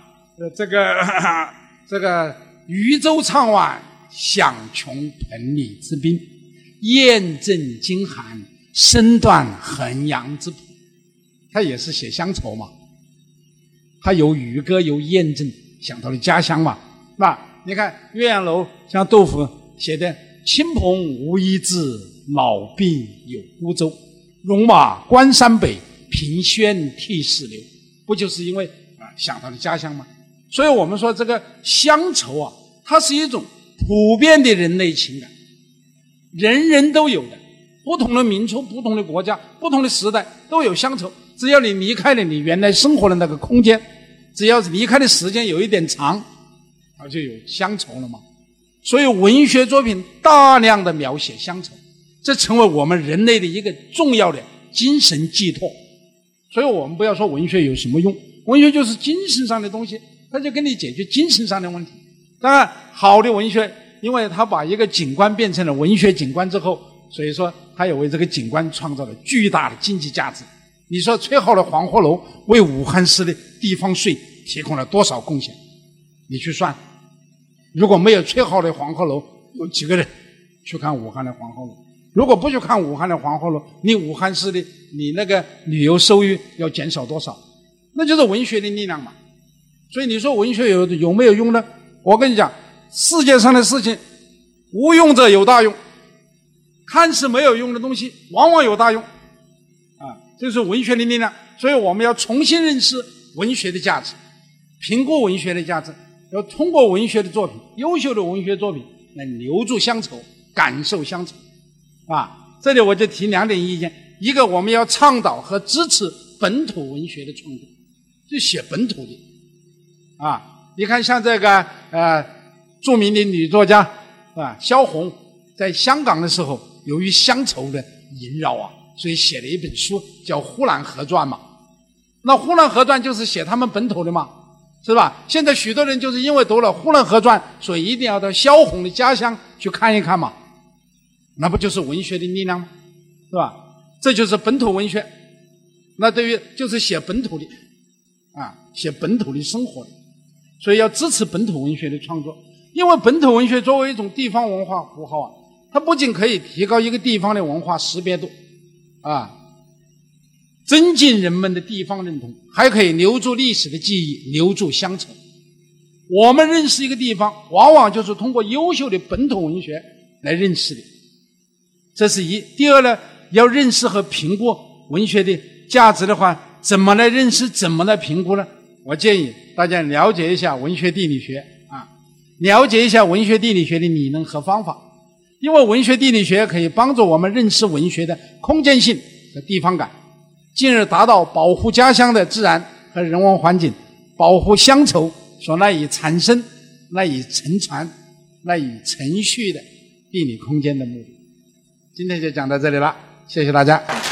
Speaker 1: 这个 这个渔舟唱晚，响穷彭蠡之滨，雁阵惊寒，声断衡阳之浦。他也是写乡愁嘛，他有渔歌，有雁阵。想到了家乡嘛，是吧？你看岳阳楼，像杜甫写的“亲朋无一字，老病有孤舟。戎马关山北，凭轩涕泗流。”不就是因为啊想到了家乡吗？所以我们说这个乡愁啊，它是一种普遍的人类情感，人人都有的。不同的民族、不同的国家、不同的时代都有乡愁。只要你离开了你原来生活的那个空间。只要是离开的时间有一点长，它就有乡愁了嘛。所以文学作品大量的描写乡愁，这成为我们人类的一个重要的精神寄托。所以我们不要说文学有什么用，文学就是精神上的东西，它就给你解决精神上的问题。当然，好的文学，因为它把一个景观变成了文学景观之后，所以说它也为这个景观创造了巨大的经济价值。你说崔颢的黄鹤楼为武汉市的地方税提供了多少贡献？你去算。如果没有崔颢的黄鹤楼，有几个人去看武汉的黄鹤楼？如果不去看武汉的黄鹤楼，你武汉市的你那个旅游收入要减少多少？那就是文学的力量嘛。所以你说文学有有没有用呢？我跟你讲，世界上的事情，无用者有大用，看似没有用的东西，往往有大用。啊这是文学的力量，所以我们要重新认识文学的价值，评估文学的价值，要通过文学的作品，优秀的文学作品来留住乡愁，感受乡愁。啊，这里我就提两点意见：一个，我们要倡导和支持本土文学的创作，就写本土的。啊，你看像这个呃著名的女作家啊萧红，在香港的时候，由于乡愁的萦绕啊。所以写了一本书叫《呼兰河传》嘛，那《呼兰河传》就是写他们本土的嘛，是吧？现在许多人就是因为读了《呼兰河传》，所以一定要到萧红的家乡去看一看嘛，那不就是文学的力量吗？是吧？这就是本土文学。那对于就是写本土的，啊，写本土的生活的，所以要支持本土文学的创作，因为本土文学作为一种地方文化符号啊，它不仅可以提高一个地方的文化识别度。啊，增进人们的地方认同，还可以留住历史的记忆，留住乡愁。我们认识一个地方，往往就是通过优秀的本土文学来认识的。这是一。第二呢，要认识和评估文学的价值的话，怎么来认识？怎么来评估呢？我建议大家了解一下文学地理学啊，了解一下文学地理学的理论和方法。因为文学地理学可以帮助我们认识文学的空间性和地方感，进而达到保护家乡的自然和人文环境、保护乡愁所赖以产生、赖以承传、赖以存续的地理空间的目的。今天就讲到这里了，谢谢大家。